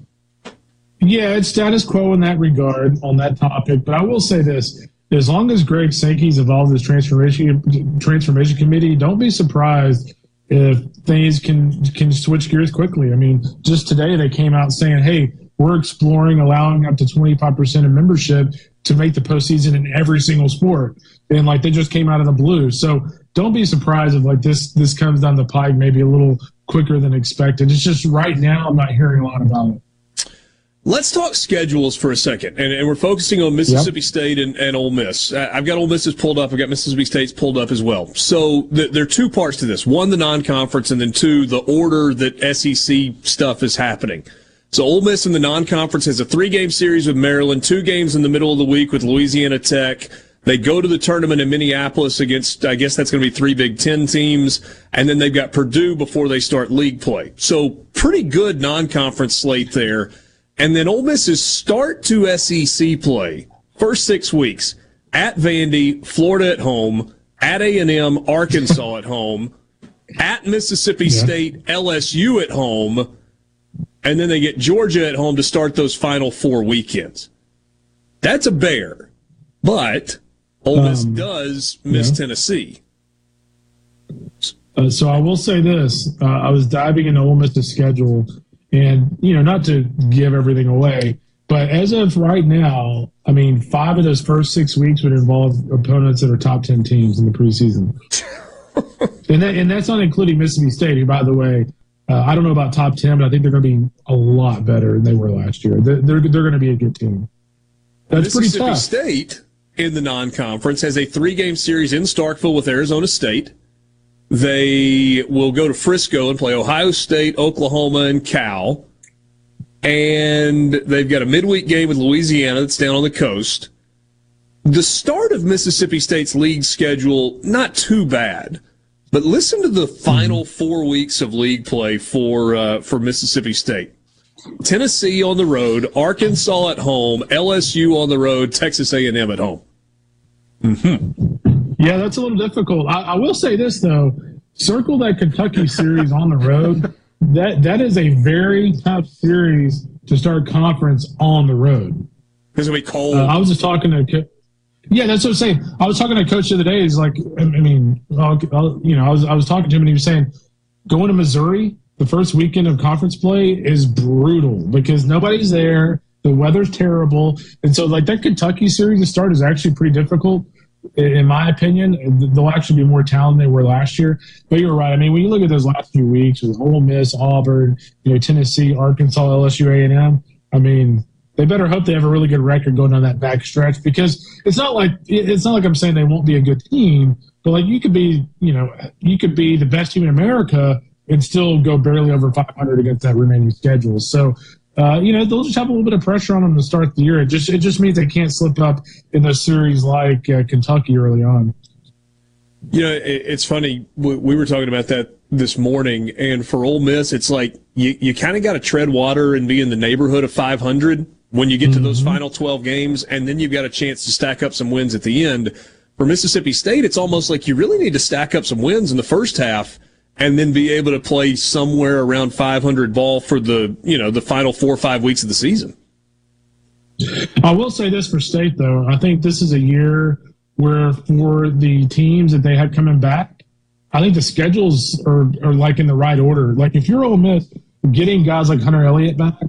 Yeah, it's status quo in that regard on that topic, but I will say this: as long as Greg Sankey's involved in this transformation transformation committee, don't be surprised if things can can switch gears quickly. I mean, just today they came out saying, "Hey, we're exploring allowing up to 25% of membership to make the postseason in every single sport. And like they just came out of the blue. So don't be surprised if like this this comes down the pike maybe a little quicker than expected. It's just right now I'm not hearing a lot about it. Let's talk schedules for a second, and, and we're focusing on Mississippi yep. State and, and Ole Miss. I've got Ole Miss's pulled up. I've got Mississippi State's pulled up as well. So th- there are two parts to this: one, the non-conference, and then two, the order that SEC stuff is happening. So Ole Miss in the non-conference has a three-game series with Maryland, two games in the middle of the week with Louisiana Tech. They go to the tournament in Minneapolis against, I guess that's going to be three Big Ten teams, and then they've got Purdue before they start league play. So pretty good non-conference slate there. And then Ole Miss's start to SEC play, first six weeks, at Vandy, Florida at home, at A&M, Arkansas at home, at Mississippi yeah. State, LSU at home, and then they get Georgia at home to start those final four weekends. That's a bear, but Ole Miss Um, does miss yeah. Tennessee. Uh, so I will say this: uh, I was diving into Ole Miss's schedule, and you know, not to give everything away, but as of right now, I mean, five of those first six weeks would involve opponents that are top ten teams in the preseason, and that, and that's not including Mississippi State, who, by the way, uh, I don't know about top ten, but I think they're going to be a lot better than they were last year. They're they're, they're going to be a good team. That's pretty Mississippi tough. State in the non-conference has a three-game series in Starkville with Arizona State. They will go to Frisco and play Ohio State, Oklahoma, and Cal. And they've got a midweek game with Louisiana that's down on the coast. The start of Mississippi State's league schedule, not too bad. But listen to the final four weeks of league play for uh, for Mississippi State. Tennessee on the road, Arkansas at home, LSU on the road, Texas A&M at home. Yeah, that's a little difficult. I, I will say this though: circle that Kentucky series on the road. That that is a very tough series to start conference on the road. Because it'll be cold. Uh, I was just talking to. Yeah, that's what I'm saying. I was talking to coach the other day. He's like, I I mean, I'll, I'll, you know, I was I was talking to him and he was saying, going to Missouri the first weekend of conference play is brutal because nobody's there. The weather's terrible, and so like that Kentucky series to start is actually pretty difficult in my opinion, they'll actually be more talented than they were last year. But you're right. I mean, when you look at those last few weeks with Ole Miss, Auburn, you know, Tennessee, Arkansas, LSU, A and M. I mean, they better hope they have a really good record going down that back stretch because it's not like it's not like I'm saying they won't be a good team, but like you could be, you know, you could be the best team in America and still go barely over 500 against that remaining schedule. So uh, you know, they'll just have a little bit of pressure on them to start the year. It just it just means they can't slip up in those series like uh, Kentucky early on. You know, it, it's funny. We, we were talking about that this morning, and for Ole Miss, it's like you, you kind of got to tread water and be in the neighborhood of 500 when you get to those final 12 games, and then you've got a chance to stack up some wins at the end. For Mississippi State, it's almost like you really need to stack up some wins in the first half and then be able to play somewhere around 500 ball for the you know the final four or five weeks of the season. I will say this for state though, I think this is a year where for the teams that they had coming back, I think the schedules are are like in the right order. Like if you're Ole Miss, getting guys like Hunter Elliott back,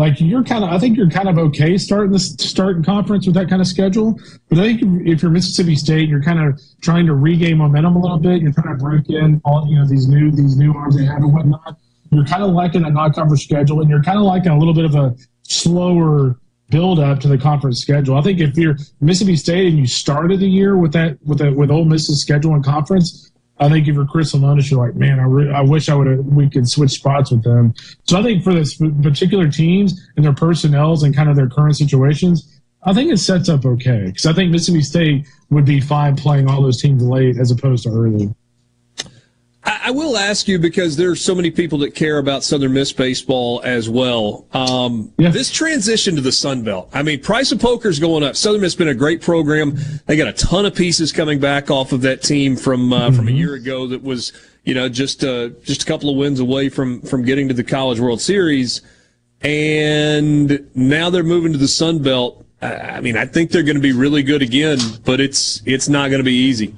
like you're kind of I think you're kind of okay starting this starting conference with that kind of schedule. But I think if you're Mississippi State, you're kind of trying to regain momentum a little bit. You're trying to break in all you know these new these new arms they have and whatnot. You're kind of liking a non-conference schedule, and you're kind of liking a little bit of a slower build up to the conference schedule. I think if you're Mississippi State and you started the year with that with a, with Ole Miss's schedule and conference, I think if you're Chris Lemonis, you're like, man, I, re- I wish I would have we could switch spots with them. So I think for this particular teams and their personnels and kind of their current situations, I think it sets up okay because I think Mississippi State would be fine playing all those teams late as opposed to early. I, I will ask you because there are so many people that care about Southern Miss baseball as well. Um, This transition to the Sun Belt. I mean, price of poker is going up. Southern Miss has been a great program. They got a ton of pieces coming back off of that team from uh, from a year ago that was you know just uh, just a couple of wins away from from getting to the College World Series, and now they're moving to the Sun Belt. I I mean, I think they're going to be really good again, but it's it's not going to be easy.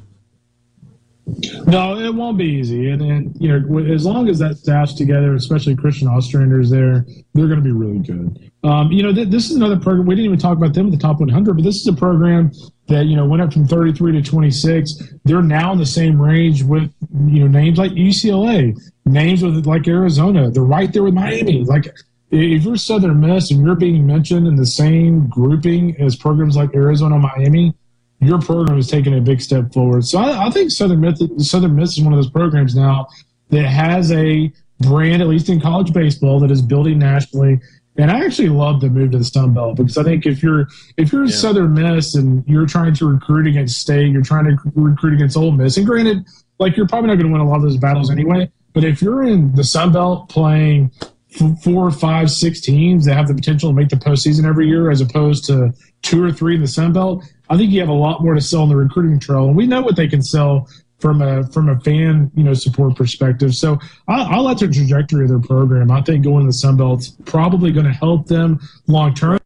No, it won't be easy. And, and you know, as long as that staff's together, especially Christian Ostrander's there, they're going to be really good. Um, you know, th- this is another program. We didn't even talk about them at the top 100, but this is a program that you know went up from 33 to 26. They're now in the same range with you know names like UCLA, names with like Arizona. They're right there with Miami. Like if you're Southern Miss and you're being mentioned in the same grouping as programs like Arizona, Miami, your program is taking a big step forward. So I, I think Southern Miss, Southern Miss is one of those programs now that has a brand, at least in college baseball, that is building nationally. And I actually love the move to the Sun Belt because I think if you're if you're Southern Miss and you're trying to recruit against State, you're trying to recruit against Ole Miss, and granted, like you're probably not going to win a lot of those battles anyway. But if you're in the Sun Belt playing f- four, five, six teams that have the potential to make the postseason every year, as opposed to two or three in the Sun Belt, I think you have a lot more to sell on the recruiting trail. And we know what they can sell from a from a fan you know support perspective. So I, I like the trajectory of their program. I think going to the Sun Belt's probably going to help them long term.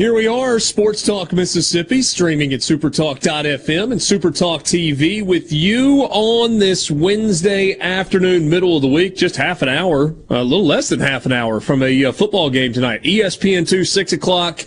Here we are, Sports Talk Mississippi, streaming at supertalk.fm and supertalk TV with you on this Wednesday afternoon, middle of the week, just half an hour, a little less than half an hour from a uh, football game tonight. ESPN2, 6 o'clock.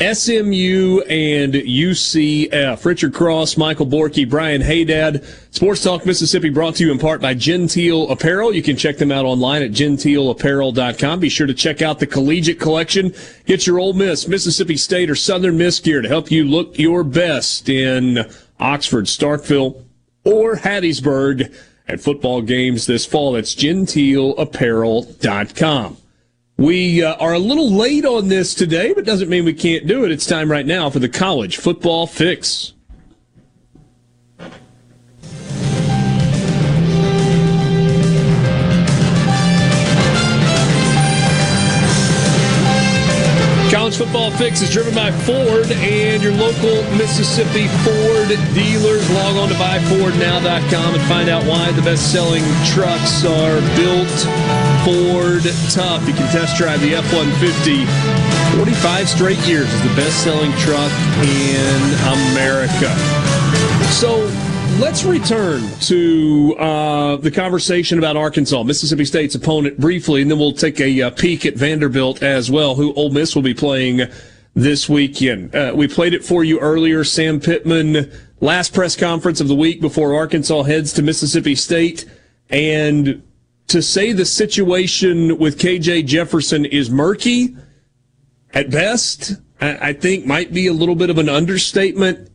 SMU and UCF. Richard Cross, Michael Borky, Brian Haydad. Sports Talk Mississippi brought to you in part by Genteel Apparel. You can check them out online at genteelapparel.com. Be sure to check out the collegiate collection. Get your Ole Miss, Mississippi State, or Southern Miss gear to help you look your best in Oxford, Starkville, or Hattiesburg at football games this fall. That's genteelapparel.com. We uh, are a little late on this today, but doesn't mean we can't do it. It's time right now for the college football fix. College Football Fix is driven by Ford and your local Mississippi Ford dealers. Log on to buyfordnow.com and find out why the best selling trucks are built Ford tough. You can test drive the F 150. 45 straight years is the best selling truck in America. So let's return to uh, the conversation about Arkansas, Mississippi State's opponent, briefly, and then we'll take a, uh, peek at Vanderbilt as well, who Ole Miss will be playing this weekend. Uh, we played it for you earlier. Sam Pittman, last press conference of the week before Arkansas heads to Mississippi State, and to say the situation with KJ Jefferson is murky at best, I think might be a little bit of an understatement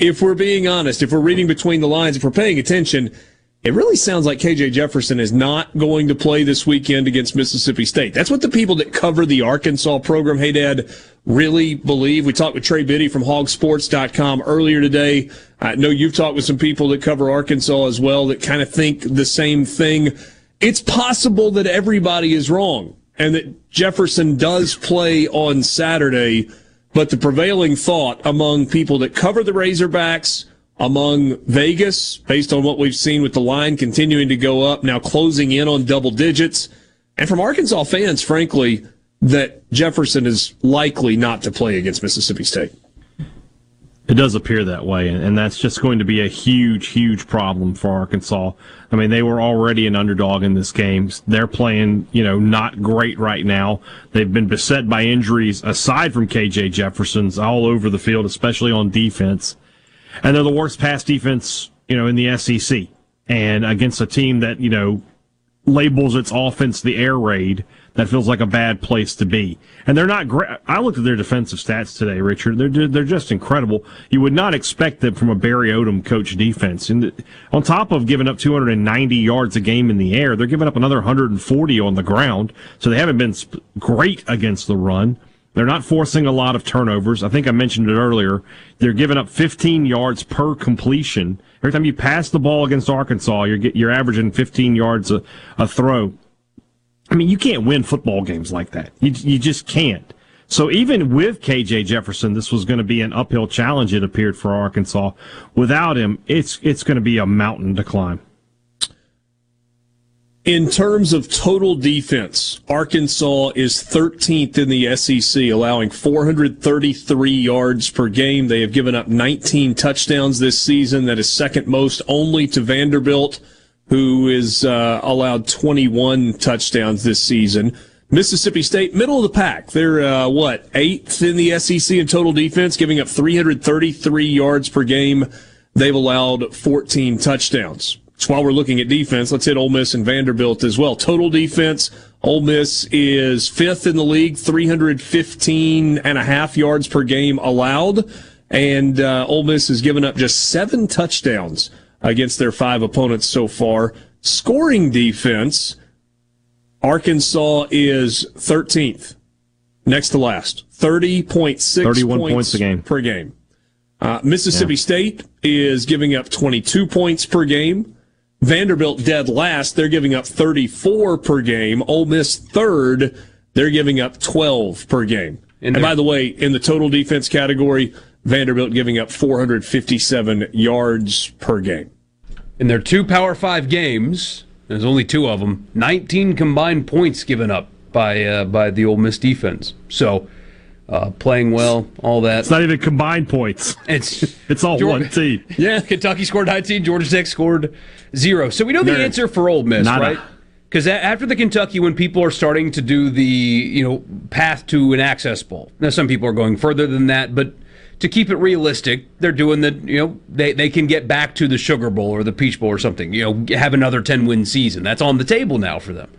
if we're being honest, if we're reading between the lines, if we're paying attention, it really sounds like KJ Jefferson is not going to play this weekend against Mississippi State. That's what the people that cover the Arkansas program, hey dad, really believe. We talked with Trey Biddy from hawgsports.com earlier today. I know you've talked with some people that cover Arkansas as well that kind of think the same thing. It's possible that everybody is wrong and that Jefferson does play on Saturday but the prevailing thought among people that cover the Razorbacks, among Vegas, based on what we've seen with the line continuing to go up, now closing in on double digits, and from Arkansas fans, frankly, that Jefferson is likely not to play against Mississippi State. It does appear that way, and that's just going to be a huge, huge problem for Arkansas. I mean, they were already an underdog in this game. They're playing, you know, not great right now. They've been beset by injuries aside from KJ Jefferson's all over the field, especially on defense. And they're the worst pass defense, you know, in the SEC. And against a team that, you know, labels its offense the air raid, that feels like a bad place to be. And they're not great. I looked at their defensive stats today, Richard. They're they're just incredible. You would not expect them from a Barry Odom coach defense. And on top of giving up 290 yards a game in the air, they're giving up another 140 on the ground. So they haven't been great against the run. They're not forcing a lot of turnovers. I think I mentioned it earlier. They're giving up 15 yards per completion. Every time you pass the ball against Arkansas, you're you're averaging 15 yards a, a throw. I mean, you can't win football games like that. You, you just can't. So even with KJ Jefferson, this was going to be an uphill challenge. It appeared for Arkansas. Without him, it's it's going to be a mountain to climb. In terms of total defense, Arkansas is 13th in the SEC, allowing 433 yards per game. They have given up 19 touchdowns this season. That is second most only to Vanderbilt, who is uh, allowed 21 touchdowns this season. Mississippi State, middle of the pack. They're, uh, what, eighth in the SEC in total defense, giving up 333 yards per game. They've allowed 14 touchdowns. So while we're looking at defense, let's hit Ole Miss and Vanderbilt as well. Total defense, Ole Miss is fifth in the league, 315 and a half yards per game allowed. And uh, Ole Miss has given up just seven touchdowns against their five opponents so far. Scoring defense, Arkansas is 13th, next to last, 30.6 31 points, points a game. per game. Uh, Mississippi Yeah. State is giving up 22 points per game. Vanderbilt dead last. They're giving up 34 per game. Ole Miss third. They're giving up 12 per game. And, by the way, in the total defense category, Vanderbilt giving up 457 yards per game. In their two Power Five games, there's only two of them. 19 combined points given up by uh, by the Ole Miss defense. So uh, playing well, all that. It's not even combined points. It's it's all Georgia- one team. Yeah, Kentucky scored 19, Georgia Tech scored zero. So we know the Nerd. answer for Ole Miss, Nada. right? Because after the Kentucky, when people are starting to do the you know path to an access bowl, now some people are going further than that, but to keep it realistic, they're doing the you know they they can get back to the Sugar Bowl or the Peach Bowl or something. You know, have another 10 win season. That's on the table now for them.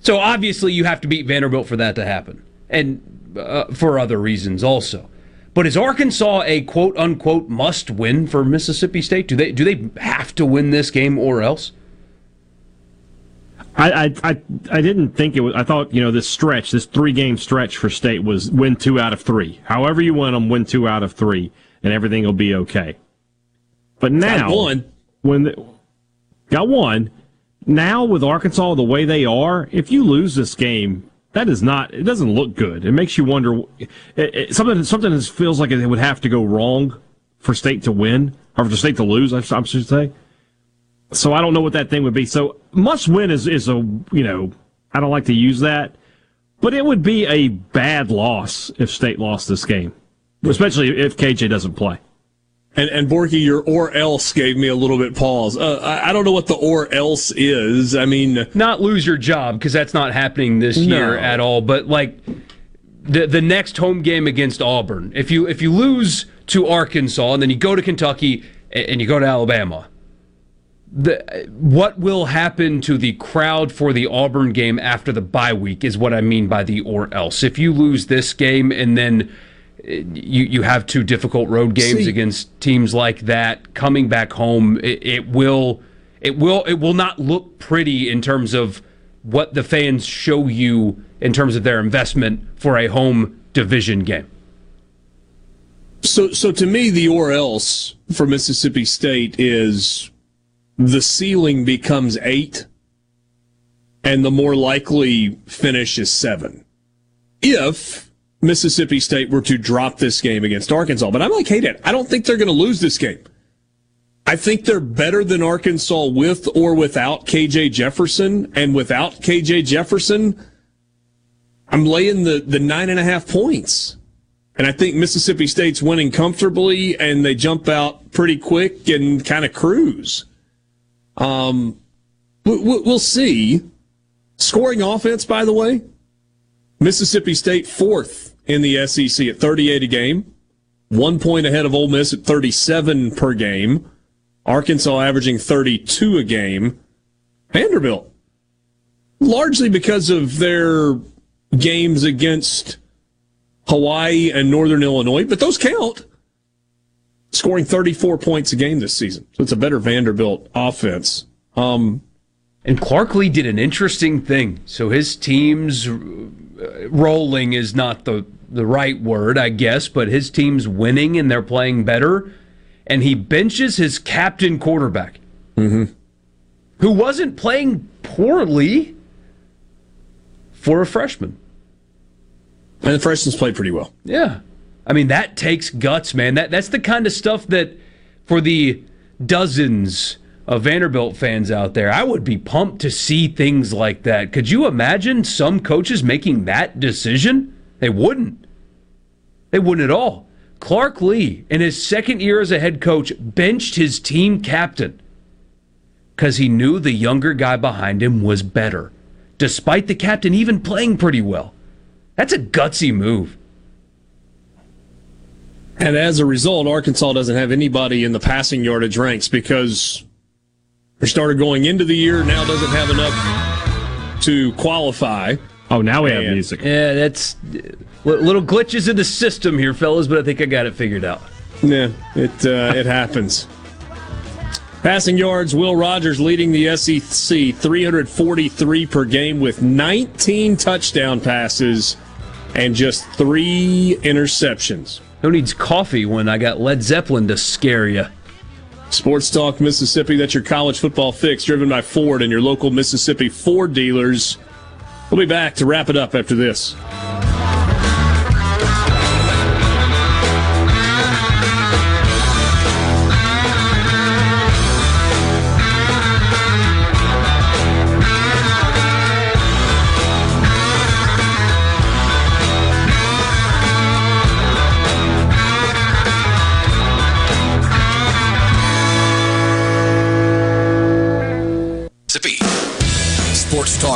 So obviously, you have to beat Vanderbilt for that to happen, and uh, for other reasons also. But is Arkansas a quote unquote must win for Mississippi State? Do they do they have to win this game or else? I, I I didn't think it was. I thought you know this stretch, this three game stretch for state was win two out of three. However you win them, win two out of three, and everything will be okay. But now, Got one. when the, got one, now with Arkansas the way they are, if you lose this game, that is not. It doesn't look good. It makes you wonder. It, it, something something that feels like it would have to go wrong for state to win or for state to lose. I, I should say. So I don't know what that thing would be. So must win is is a you know I don't like to use that, but it would be a bad loss if State lost this game, especially if KJ doesn't play. And and Borky, your or else gave me a little bit pause. Uh, I, I don't know what the or else is. I mean, Not lose your job because that's not happening this No. year at all. But like the the next home game against Auburn, if you if you lose to Arkansas and then you go to Kentucky and and you go to Alabama, the, what will happen to the crowd for the Auburn game after the bye week is what I mean by the or else. If you lose this game and then uh, you you have two difficult road games See- against teams like that, coming back home, it, it will it will it will not look pretty in terms of what the fans show you in terms of their investment for a home division game. so so to me, the or else for Mississippi State is the ceiling becomes eight, and the more likely finish is seven. If Mississippi State were to drop this game against Arkansas, but I'm like, hey, Dad, I don't think they're going to lose this game. I think they're better than Arkansas with or without KJ Jefferson, and without KJ Jefferson, I'm laying the the nine and a half points. And I think Mississippi State's winning comfortably, and they jump out pretty quick and kind of cruise. Um, we- we'll see. Scoring offense, by the way, Mississippi State fourth in the SEC at 38 a game, one point ahead of Ole Miss at 37 per game. Arkansas averaging 32 a game. Vanderbilt, largely because of their games against Hawaii and Northern Illinois, but those count. Scoring 34 points a game this season. So it's a better Vanderbilt offense. Um, And Clark Lea did an interesting thing. So his team's uh, rolling is not the the right word, I guess, but his team's winning and they're playing better. And he benches his captain quarterback, who wasn't playing poorly for a freshman. And the freshmen played pretty well. Yeah. I mean, that takes guts, man. That that's the kind of stuff that for the dozens of Vanderbilt fans out there, I would be pumped to see things like that. Could you imagine some coaches making that decision? They wouldn't. They wouldn't at all. Clark Lea, in his second year as a head coach, benched his team captain because he knew the younger guy behind him was better, despite the captain even playing pretty well. That's a gutsy move. And as a result, Arkansas doesn't have anybody in the passing yardage ranks because they started going into the year, now doesn't have enough to qualify. Oh, now we have music. Yeah, that's little glitches in the system here, fellas, but I think I got it figured out. Yeah, it uh, it happens. Passing yards, Will Rogers leading the SEC, 343 per game with 19 touchdown passes and just three interceptions. Who needs coffee when I got Led Zeppelin to scare you? Sports Talk Mississippi, that's your college football fix, driven by Ford and your local Mississippi Ford dealers. We'll be back to wrap it up after this.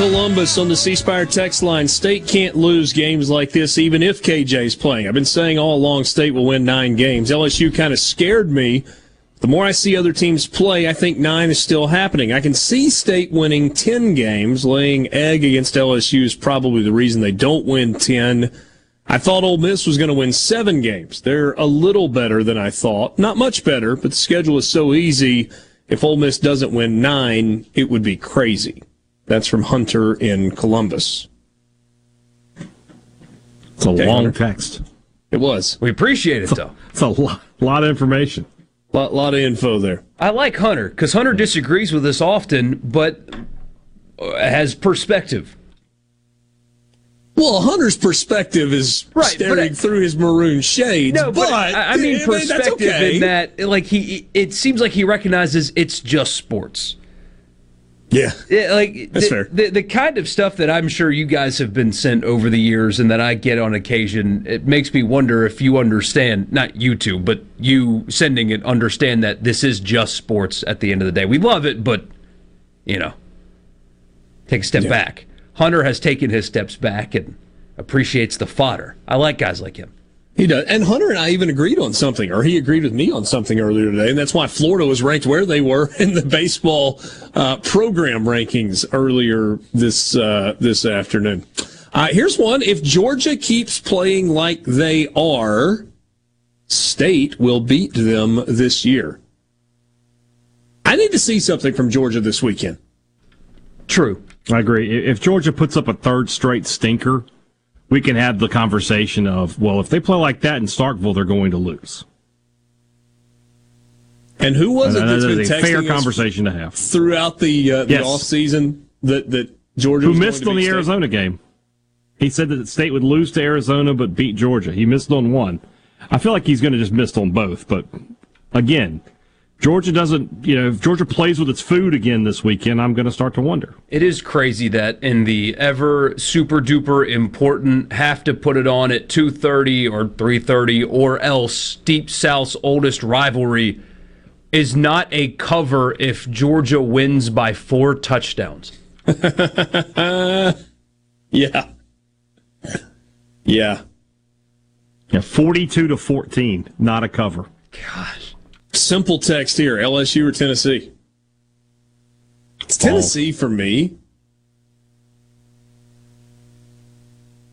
Columbus on the C Spire text line. State can't lose games like this, even if KJ's playing. I've been saying all along State will win nine games. LSU kind of scared me. The more I see other teams play, I think nine is still happening. I can see State winning 10 games. Laying egg against LSU is probably the reason they don't win 10. I thought Ole Miss was going to win seven games. They're a little better than I thought. Not much better, but the schedule is so easy. If Ole Miss doesn't win nine, it would be crazy. That's from Hunter in Columbus. It's a Okay, long Hunter. text. It was. We appreciate it, though. It's a lot, lot of information. Lot, lot of info there. I like Hunter because Hunter disagrees with us often, but uh, has perspective. Well, Hunter's perspective is Right, staring I- throh his maroon shades. No, but, but I, I mean eh, that's perspective okay. in that, like he, it seems like he recognizes it's just sports. Yeah, Yeah, like That's the, fair. The, the kind of stuff that I'm sure you guys have been sent over the years and that I get on occasion, it makes me wonder if you understand, not you two, but you sending it, understand that this is just sports at the end of the day. We love it, but, you know, take a step back. Hunter has taken his steps back and appreciates the fodder. I like guys like him. He does. And Hunter and I even agreed on something, or he agreed with me on something earlier today, and that's why Florida was ranked where they were in the baseball uh, program rankings earlier this uh, this afternoon. Uh, here's one: If Georgia keeps playing like they are, State will beat them this year. I need to see something from Georgia this weekend. True. I agree. If Georgia puts up a third straight stinker, we can have the conversation of, well, if they play like that in Starkville, they're going to lose. And who was it that's that been a fair conversation to have. throughout the uh, the Yes. off season that that Georgia Who missed on the State? Arizona game? He said that the State would lose to Arizona but beat Georgia. He missed on one. I feel like he's going to just miss on both. But again, Georgia doesn't. You know, if Georgia plays with its food again this weekend, I'm going to start to wonder. It is crazy that in the ever super duper important have to put it on at 2:30 or 3:30 or else Deep South's oldest rivalry is not a cover if Georgia wins by 4 touchdowns. yeah. Yeah. Yeah, 42 to 14, not a cover. Gosh. Simple text here LSU or Tennessee? It's Tennessee for me.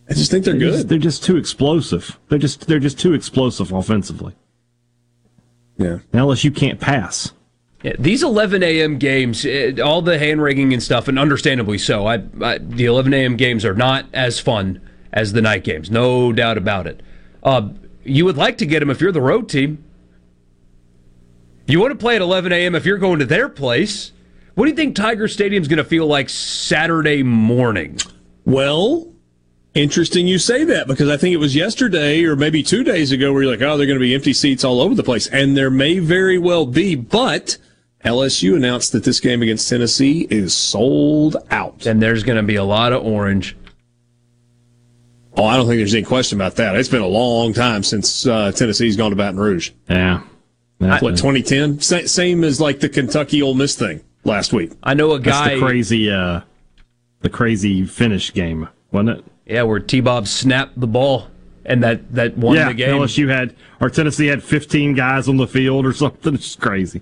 I just think they're, They're good. just, they're just too explosive. They're just they're just too explosive offensively. Yeah. LSU can't pass. Yeah, these 11 a.m. games, eh, all the hand wringing and stuff, and understandably so. I, I, the 11 a.m. games are not as fun as the night games, no doubt about it. Uh, you would like to get them if you're the road team. You want to play at 11 a.m. if you're going to their place. What do you think Tiger Stadium's going to feel like Saturday morning? Well, interesting you say that because I think it was yesterday or maybe two days ago where you're like, oh, they're going to be empty seats all over the place. And there may very well be, but LSU announced that this game against Tennessee is sold out. And there's going to be a lot of orange. Oh, I don't think there's any question about that. It's been a long time since uh, Tennessee's gone to Baton Rouge. Yeah. What, 2010? Sa- same as like the Kentucky Ole Miss thing last week. I know a That's guy. the crazy uh the crazy finish game, wasn't it? Yeah, where T Bob snapped the ball and that, that won yeah, the game. LSU had or Tennessee had 15 guys on the field or something. It's crazy.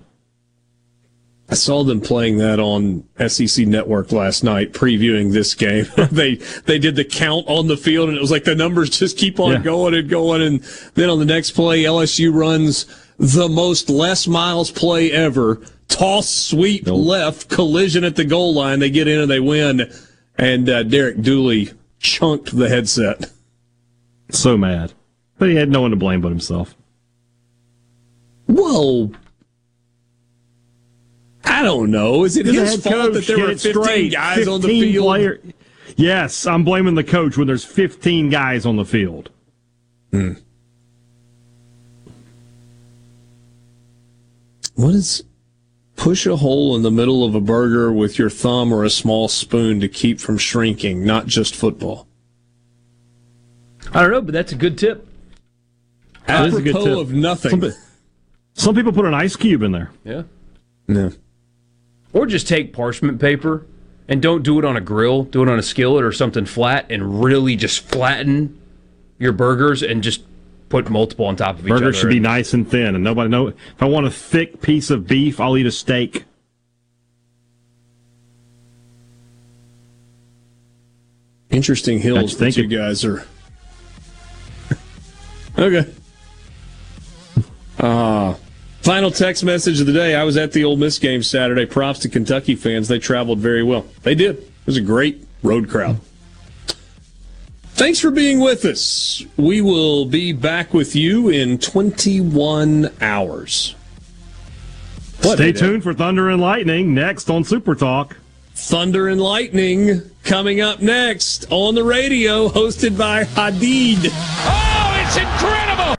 I saw them playing that on SEC Network last night, previewing this game. they they did the count on the field, and it was like the numbers just keep on Yeah. going and going. And then on the next play, LSU runs the most Les Miles play ever. Toss, sweep, left, collision at the goal line. They get in and they win. And uh, Derek Dooley chunked the headset. So mad. But he had no one to blame but himself. Whoa. I don't know. Is it his fault that there were 15 straight. guys on the field? player- Yes, I'm blaming the coach when there's 15 guys on the field. What is push a hole in the middle of a burger with your thumb or a small spoon to keep from shrinking, not just football? I don't know, but that's a good tip. That is a good Apropos tip. of nothing. Some, some people put an ice cube in there. Yeah. No. Or just take parchment paper and don't do it on a grill, do it on a skillet or something flat and really just flatten your burgers and just put multiple on top of each other. Burgers should be nice and thin, and nobody know. If I want a thick piece of beef, I'll eat a steak. Interesting hills Got that you you guys are. okay. Uh, final text message of the day. I was at the Ole Miss game Saturday. Props to Kentucky fans. They traveled very well. They did. It was a great road crowd. Thanks for being with us. We will be back with you in 21 hours. What, Stay tuned for Thunder and Lightning next on Super Talk. Thunder and Lightning coming up next on the radio, hosted by Hadid. Oh, it's incredible!